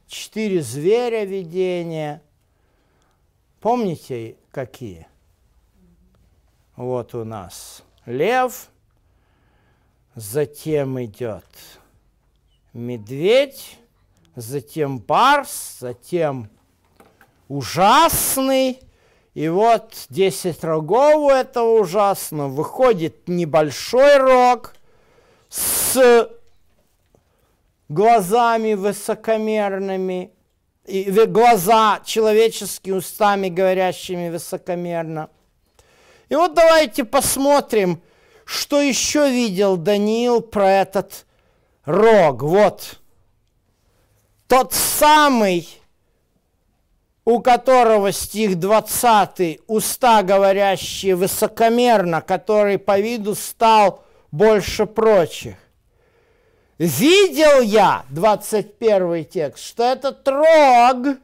четыре зверя видения. Помните, какие? Вот у нас лев, затем идет медведь, затем барс, затем ужасный. И вот 10 рогов у этого ужасного выходит небольшой рог с глазами высокомерными, и глаза человеческими устами, говорящими высокомерно. И вот давайте посмотрим, что еще видел Даниил про этот рог. Вот тот самый у которого стих 20, уста говорящие высокомерно, который по виду стал больше прочих. Видел я, 21 текст, что этот рог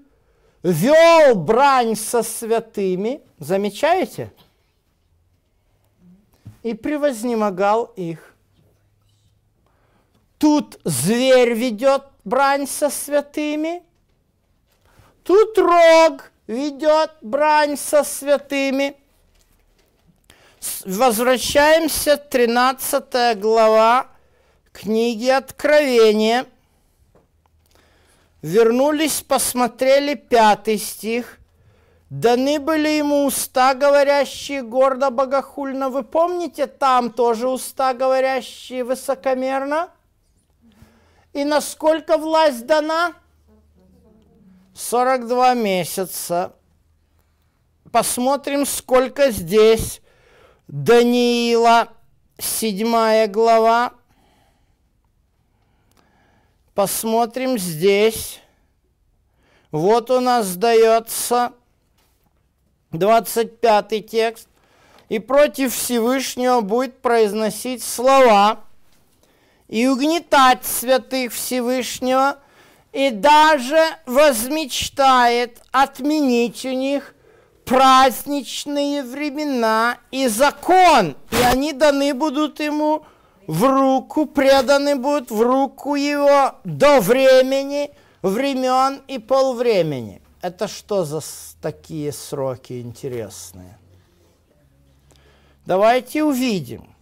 вел брань со святыми, замечаете? И превознемогал их. Тут зверь ведет брань со святыми – Тут рог ведет брань со святыми. Возвращаемся, 13 глава книги Откровения. Вернулись, посмотрели пятый стих. Даны были ему уста, говорящие гордо, богохульно. Вы помните, там тоже уста, говорящие высокомерно? И насколько власть дана? 42 месяца. Посмотрим, сколько здесь. Даниила, 7 глава. Посмотрим здесь. Вот у нас дается 25 текст. И против Всевышнего будет произносить слова и угнетать святых Всевышнего – и даже возмечтает отменить у них праздничные времена и закон, и они даны будут ему в руку, преданы будут в руку его до времени, времен и полвремени. Это что за такие сроки интересные? Давайте увидим,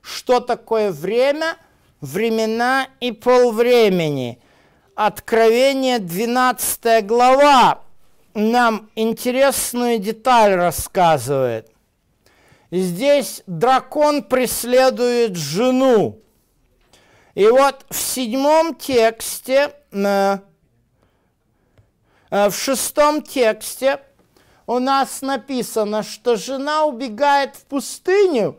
что такое время, времена и полвремени – Откровение 12 глава нам интересную деталь рассказывает. Здесь дракон преследует жену. И вот в седьмом тексте, э, в шестом тексте у нас написано, что жена убегает в пустыню,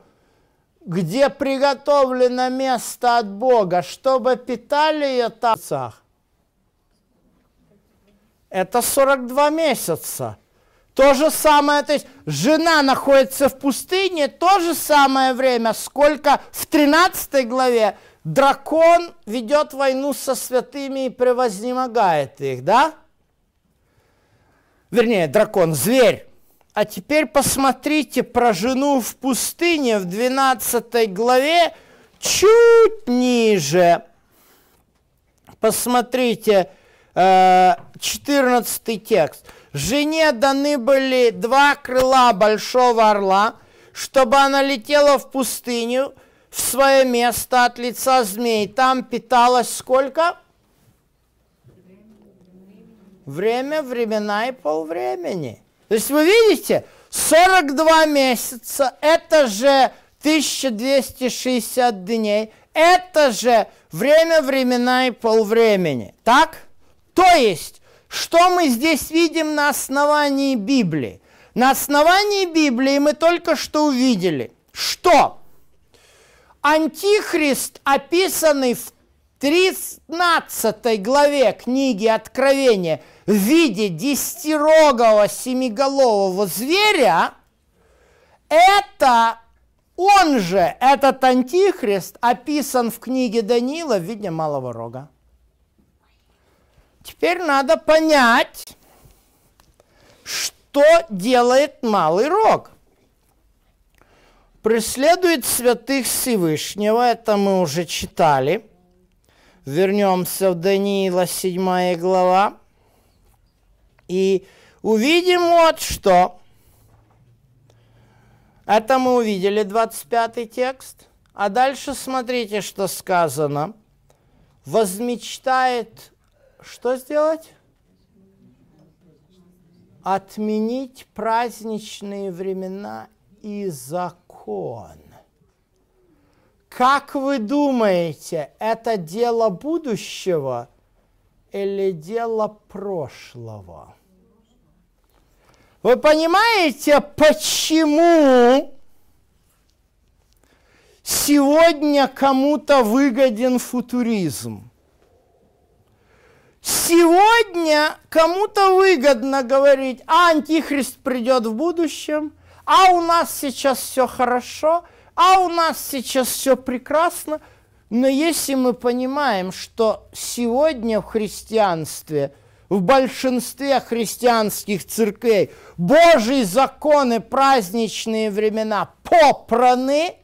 где приготовлено место от Бога, чтобы питали ее там. Это 42 месяца. То же самое, то есть жена находится в пустыне, то же самое время, сколько в 13 главе дракон ведет войну со святыми и превознемогает их, да? Вернее, дракон, зверь. А теперь посмотрите про жену в пустыне в 12 главе, чуть ниже. Посмотрите, 14 э, текст. Жене даны были два крыла большого орла, чтобы она летела в пустыню, в свое место от лица змей. Там питалась сколько? Время, времена и полвремени. То есть вы видите, 42 месяца, это же 1260 дней, это же время, времена и полвремени. Так? То есть что мы здесь видим на основании Библии? На основании Библии мы только что увидели, что Антихрист, описанный в 13 главе книги Откровения в виде десятирогого семиголового зверя, это он же, этот антихрист, описан в книге Даниила в виде малого рога. Теперь надо понять, что делает малый рог. Преследует святых Всевышнего, это мы уже читали. Вернемся в Даниила 7 глава. И увидим вот что. Это мы увидели, 25 текст. А дальше смотрите, что сказано. Возмечтает что сделать? Отменить праздничные времена и закон. Как вы думаете, это дело будущего или дело прошлого? Вы понимаете, почему сегодня кому-то выгоден футуризм? Сегодня кому-то выгодно говорить, а антихрист придет в будущем, а у нас сейчас все хорошо, а у нас сейчас все прекрасно. Но если мы понимаем, что сегодня в христианстве, в большинстве христианских церквей Божьи законы, праздничные времена попраны,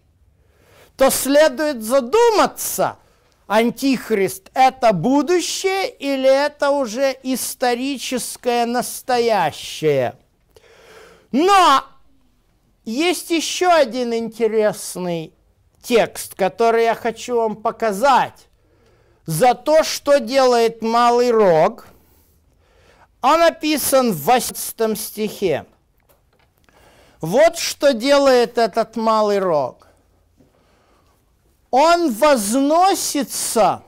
то следует задуматься – Антихрист – это будущее или это уже историческое настоящее? Но есть еще один интересный текст, который я хочу вам показать. За то, что делает малый рог, он описан в 18 стихе. Вот что делает этот малый рог он возносится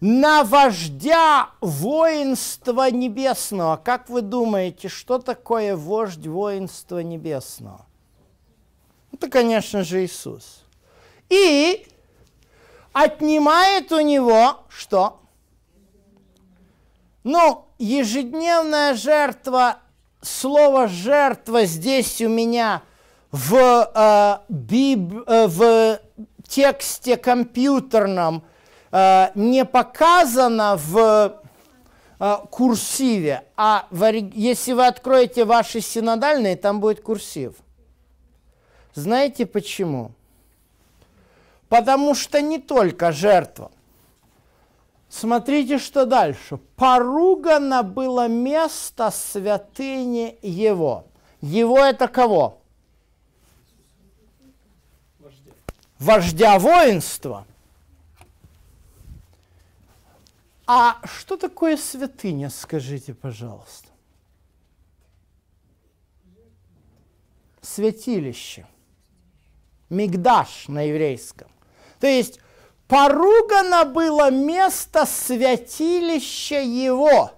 на вождя воинства небесного. Как вы думаете, что такое вождь воинства небесного? Это, конечно же, Иисус. И отнимает у него что? Ну, ежедневная жертва, слово жертва здесь у меня в, э, биб, э, в тексте компьютерном э, не показано в э, курсиве, а если вы откроете ваши синодальные, там будет курсив. Знаете почему? Потому что не только жертва. Смотрите, что дальше. Поругано было место святыни его. Его это кого? Вождя воинства. А что такое святыня, скажите, пожалуйста? святилище. Мигдаш на еврейском. То есть поругано было место святилища его.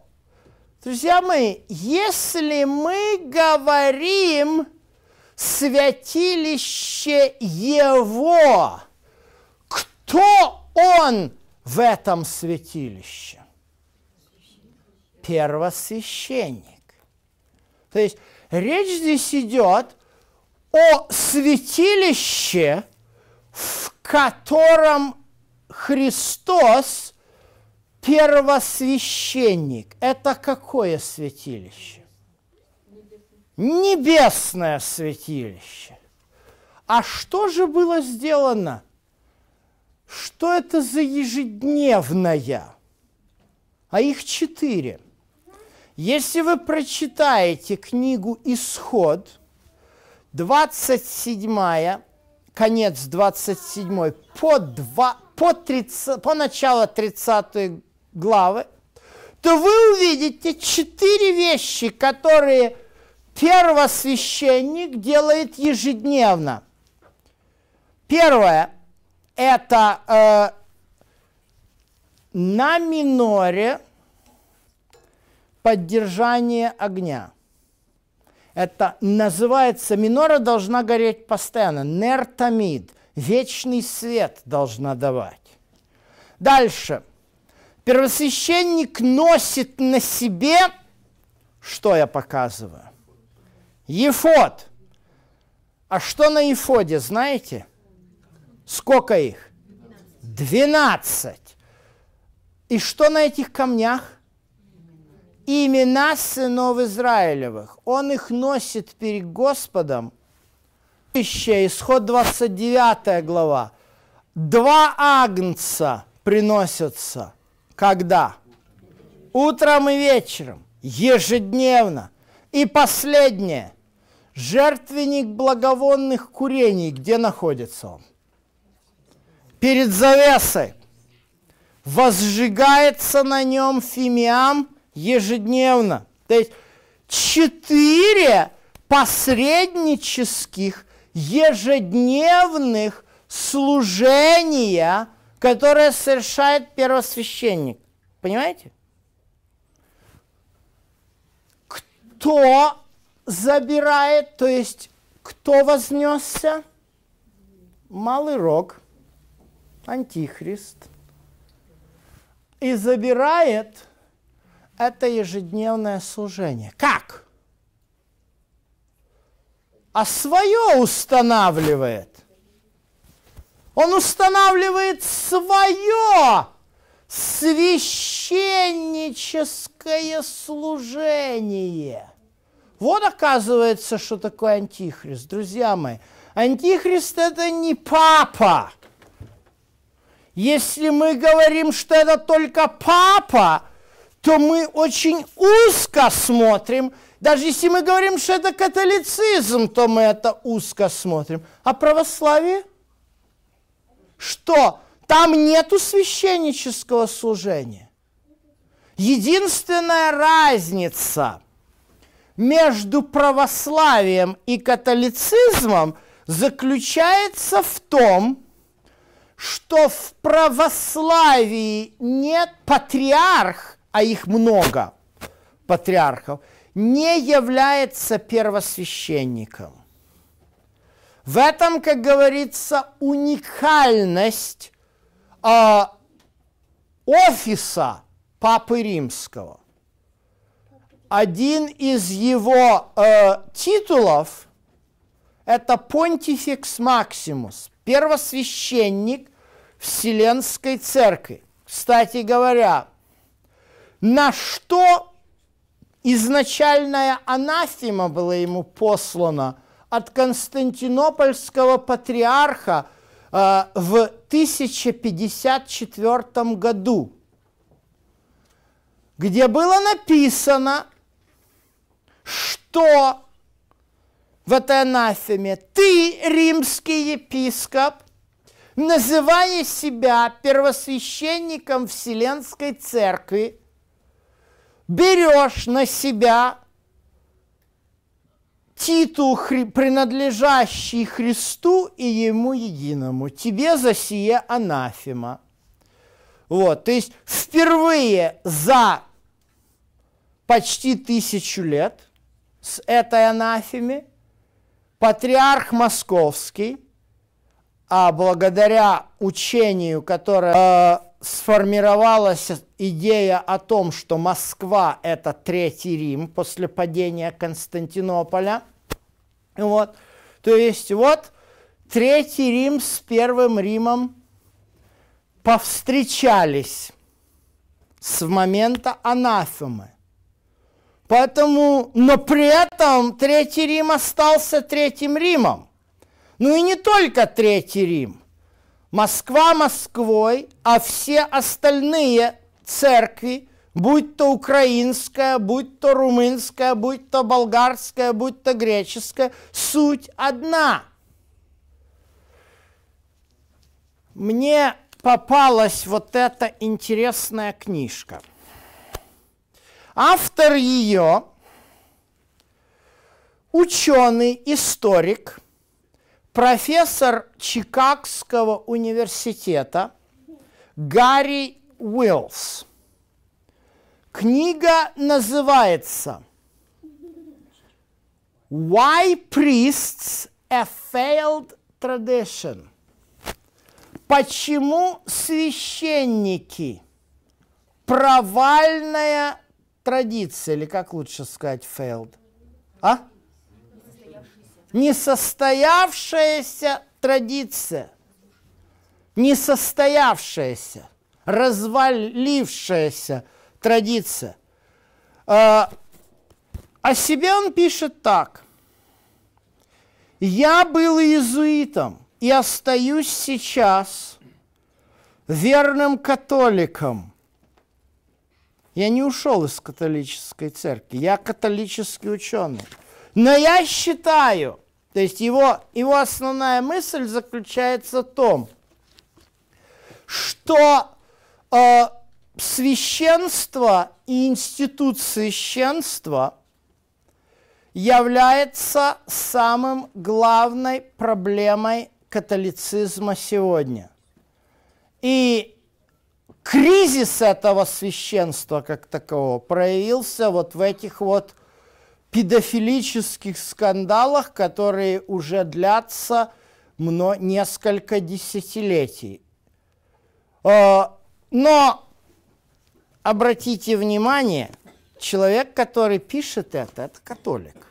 Друзья мои, если мы говорим святилище его, кто он в этом святилище? Первосвященник. То есть речь здесь идет о святилище, в котором Христос первосвященник. Это какое святилище? Небесное святилище. А что же было сделано? Что это за ежедневная? А их четыре. Если вы прочитаете книгу «Исход», 27 конец 27 по, 2, по, 30, по начало 30 главы, то вы увидите четыре вещи, которые первосвященник делает ежедневно. Первое – это э, на миноре поддержание огня. Это называется, минора должна гореть постоянно, нертамид, вечный свет должна давать. Дальше. Первосвященник носит на себе, что я показываю? Ефод. А что на Ефоде, знаете? Сколько их? Двенадцать. И что на этих камнях? Имена сынов Израилевых. Он их носит перед Господом. Исход 29 глава. Два агнца приносятся. Когда? Утром и вечером. Ежедневно. И последнее. Жертвенник благовонных курений. Где находится он? Перед завесой. Возжигается на нем фимиам ежедневно. То есть четыре посреднических ежедневных служения, которые совершает первосвященник. Понимаете? Кто забирает, то есть кто вознесся? Малый рог, антихрист. И забирает это ежедневное служение. Как? А свое устанавливает. Он устанавливает свое священническое служение. Вот оказывается, что такое антихрист. Друзья мои, антихрист это не папа. Если мы говорим, что это только папа, то мы очень узко смотрим. Даже если мы говорим, что это католицизм, то мы это узко смотрим. А православие? Что? Там нету священнического служения. Единственная разница между православием и католицизмом заключается в том, что в православии нет патриарх, а их много, патриархов, не является первосвященником. В этом, как говорится, уникальность э, офиса Папы Римского. Один из его э, титулов – это Понтификс Максимус, первосвященник Вселенской Церкви. Кстати говоря, на что изначальная анафема была ему послана от Константинопольского патриарха э, в 1054 году, где было написано, что в этой анафеме ты, римский епископ, называя себя первосвященником Вселенской Церкви, берешь на себя титул, принадлежащий Христу и Ему единому. Тебе за сие анафема. Вот, то есть впервые за почти тысячу лет с этой анафеме патриарх Московский, а благодаря учению, которое э, сформировалась идея о том, что Москва – это Третий Рим после падения Константинополя. Вот. То есть вот Третий Рим с Первым Римом повстречались с момента анафемы. Поэтому, но при этом Третий Рим остался Третьим Римом. Ну и не только Третий Рим. Москва Москвой, а все остальные церкви, будь то украинская, будь то румынская, будь то болгарская, будь то греческая, суть одна. Мне попалась вот эта интересная книжка. Автор ее ученый, историк, профессор Чикагского университета Гарри Уиллс. Книга называется Why Priests a Failed Tradition? Почему священники провальная традиция, или как лучше сказать, failed? А? Несостоявшаяся традиция. Несостоявшаяся, развалившаяся традиция. А, о себе он пишет так. Я был иезуитом и остаюсь сейчас верным католиком. Я не ушел из католической церкви, я католический ученый. Но я считаю, то есть его, его основная мысль заключается в том, что э, священство и институт священства является самым главной проблемой католицизма сегодня. И кризис этого священства как такового проявился вот в этих вот педофилических скандалах, которые уже длятся мно, несколько десятилетий. А, но обратите внимание, человек, который пишет это, это католик.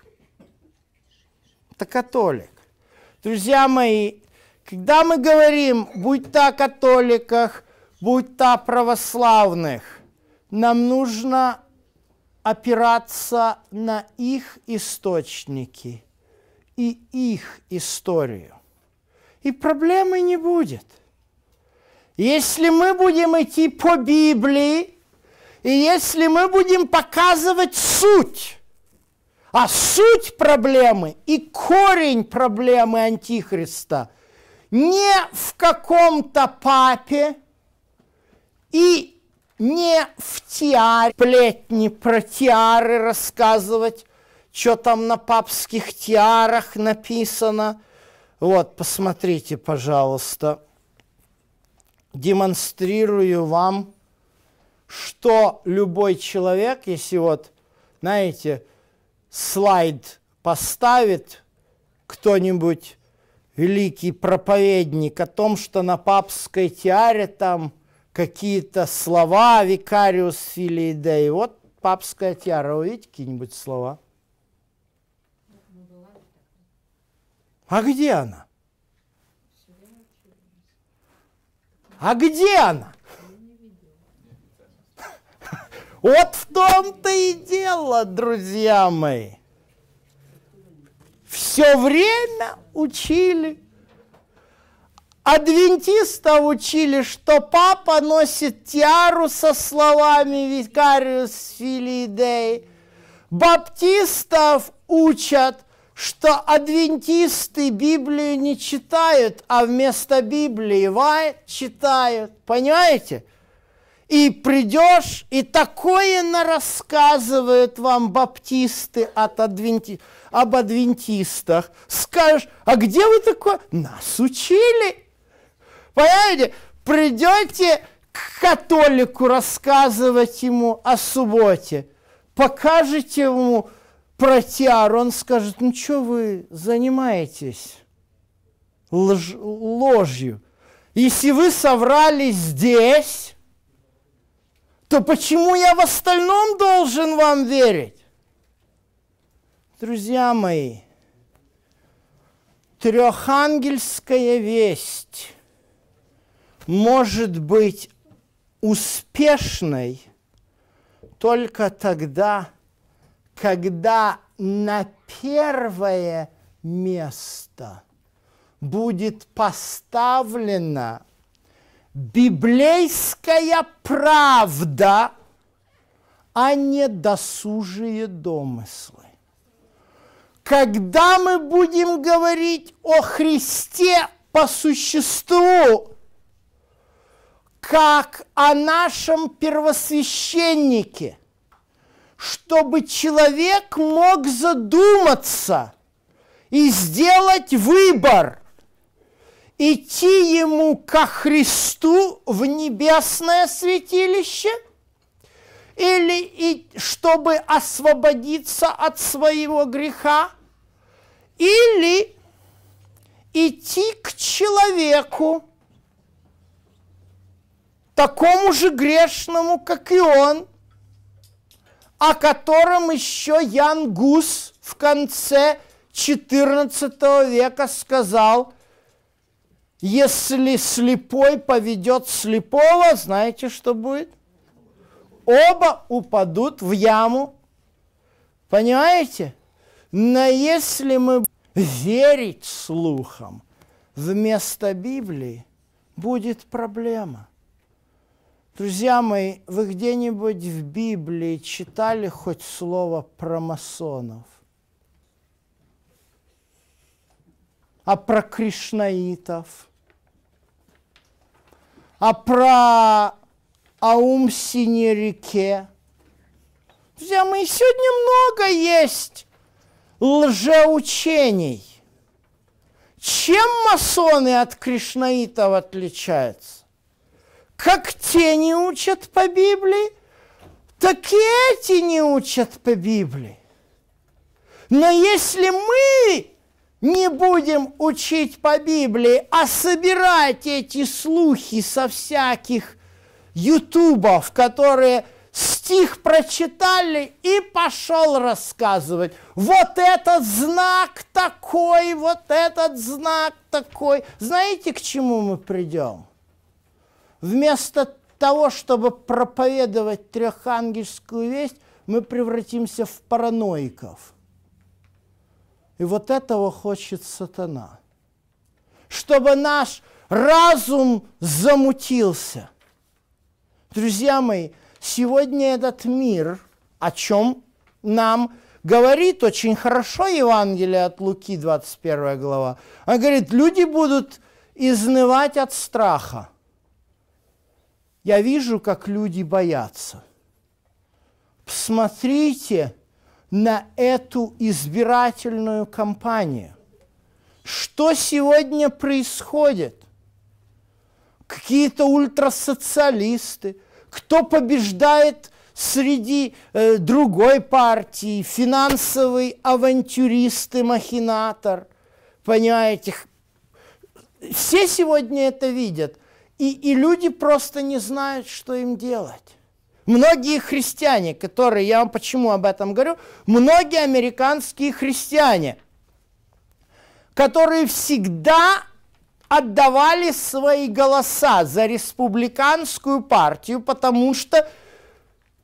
Это католик. Друзья мои, когда мы говорим, будь то о католиках, будь то православных, нам нужно опираться на их источники и их историю. И проблемы не будет. Если мы будем идти по Библии, и если мы будем показывать суть, а суть проблемы и корень проблемы Антихриста не в каком-то папе и не в тиаре, плетни про тиары рассказывать, что там на папских тиарах написано. Вот, посмотрите, пожалуйста. Демонстрирую вам, что любой человек, если вот, знаете, слайд поставит кто-нибудь, великий проповедник, о том, что на папской тиаре там – какие-то слова викариус филиидей. Вот папская тиара, увидите какие-нибудь слова? А где она? А где она? Вот в том-то и дело, друзья мои. Все время учили Адвентистов учили, что папа носит тиару со словами «Викариус Филидей». Баптистов учат, что адвентисты Библию не читают, а вместо Библии Вайт читают. Понимаете? и придешь, и такое рассказывают вам баптисты от адвенти... об адвентистах. Скажешь, а где вы такое? Нас учили. Понимаете, придете к католику рассказывать ему о субботе, покажете ему протяр, он скажет, ну что вы занимаетесь лж... ложью? Если вы соврали здесь, то почему я в остальном должен вам верить? Друзья мои, трехангельская весть может быть успешной только тогда, когда на первое место будет поставлена библейская правда, а не досужие домыслы. Когда мы будем говорить о Христе по существу, как о нашем первосвященнике, чтобы человек мог задуматься и сделать выбор – идти ему ко Христу в небесное святилище или и, чтобы освободиться от своего греха, или идти к человеку, такому же грешному, как и он, о котором еще Ян Гус в конце XIV века сказал – если слепой поведет слепого, знаете, что будет? Оба упадут в яму. Понимаете? Но если мы верить слухам вместо Библии, будет проблема. Друзья мои, вы где-нибудь в Библии читали хоть слово про масонов? А про кришнаитов – а про Аум Синей реке. Друзья мои, сегодня много есть лжеучений. Чем масоны от кришнаитов отличаются? Как те не учат по Библии, так и эти не учат по Библии. Но если мы не будем учить по Библии, а собирать эти слухи со всяких ютубов, которые стих прочитали и пошел рассказывать. Вот этот знак такой, вот этот знак такой. Знаете, к чему мы придем? Вместо того, чтобы проповедовать трехангельскую весть, мы превратимся в параноиков – и вот этого хочет сатана. Чтобы наш разум замутился. Друзья мои, сегодня этот мир, о чем нам говорит очень хорошо Евангелие от Луки, 21 глава. Он говорит, люди будут изнывать от страха. Я вижу, как люди боятся. Посмотрите, на эту избирательную кампанию. Что сегодня происходит? Какие-то ультрасоциалисты, кто побеждает среди э, другой партии, финансовый авантюрист и махинатор, понимаете? Все сегодня это видят, и, и люди просто не знают, что им делать. Многие христиане, которые, я вам почему об этом говорю, многие американские христиане, которые всегда отдавали свои голоса за республиканскую партию, потому что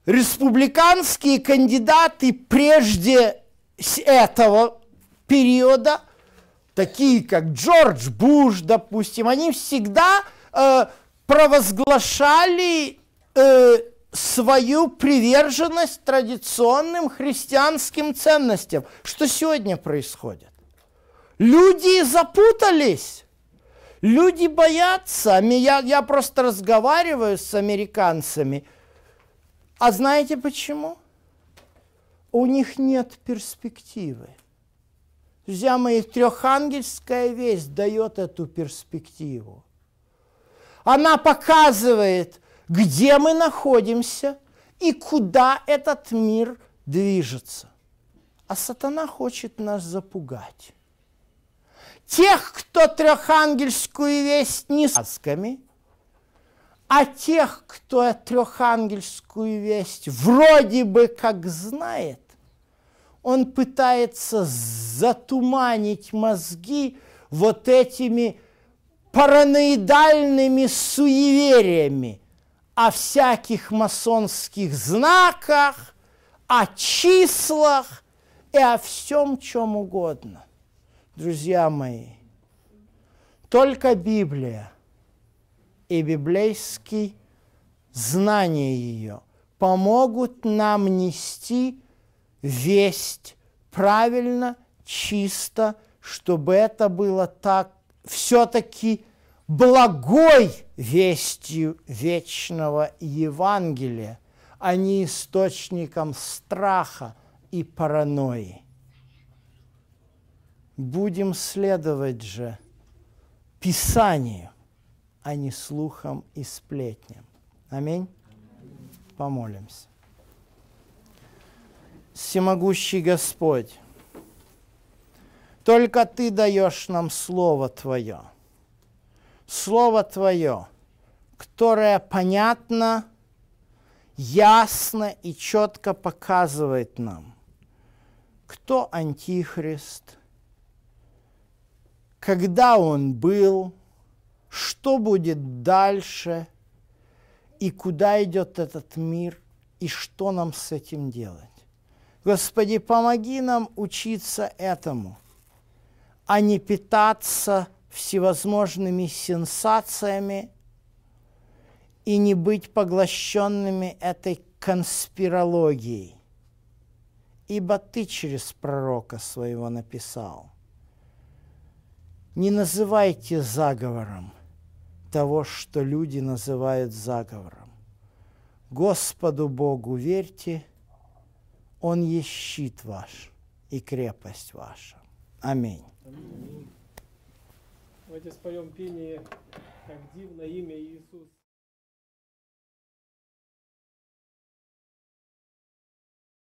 республиканские кандидаты прежде этого периода, такие как Джордж Буш, допустим, они всегда э, провозглашали э, свою приверженность традиционным христианским ценностям. Что сегодня происходит? Люди запутались. Люди боятся. Я, я просто разговариваю с американцами. А знаете почему? У них нет перспективы. Друзья мои, трехангельская весть дает эту перспективу. Она показывает, где мы находимся и куда этот мир движется. А сатана хочет нас запугать. Тех, кто трехангельскую весть не сказками, а тех, кто трехангельскую весть вроде бы как знает, он пытается затуманить мозги вот этими параноидальными суевериями о всяких масонских знаках, о числах и о всем чем угодно. Друзья мои, только Библия и библейские знания ее помогут нам нести весть правильно, чисто, чтобы это было так все-таки благой вестью вечного Евангелия, а не источником страха и паранойи. Будем следовать же Писанию, а не слухам и сплетням. Аминь. Помолимся. Всемогущий Господь, только Ты даешь нам Слово Твое. Слово Твое, которое понятно, ясно и четко показывает нам, кто Антихрист, когда он был, что будет дальше и куда идет этот мир и что нам с этим делать. Господи, помоги нам учиться этому, а не питаться всевозможными сенсациями и не быть поглощенными этой конспирологией. Ибо ты через пророка своего написал. Не называйте заговором того, что люди называют заговором. Господу Богу верьте – он есть щит ваш и крепость ваша. Аминь. Давайте споем пение, как дивно имя Иисус.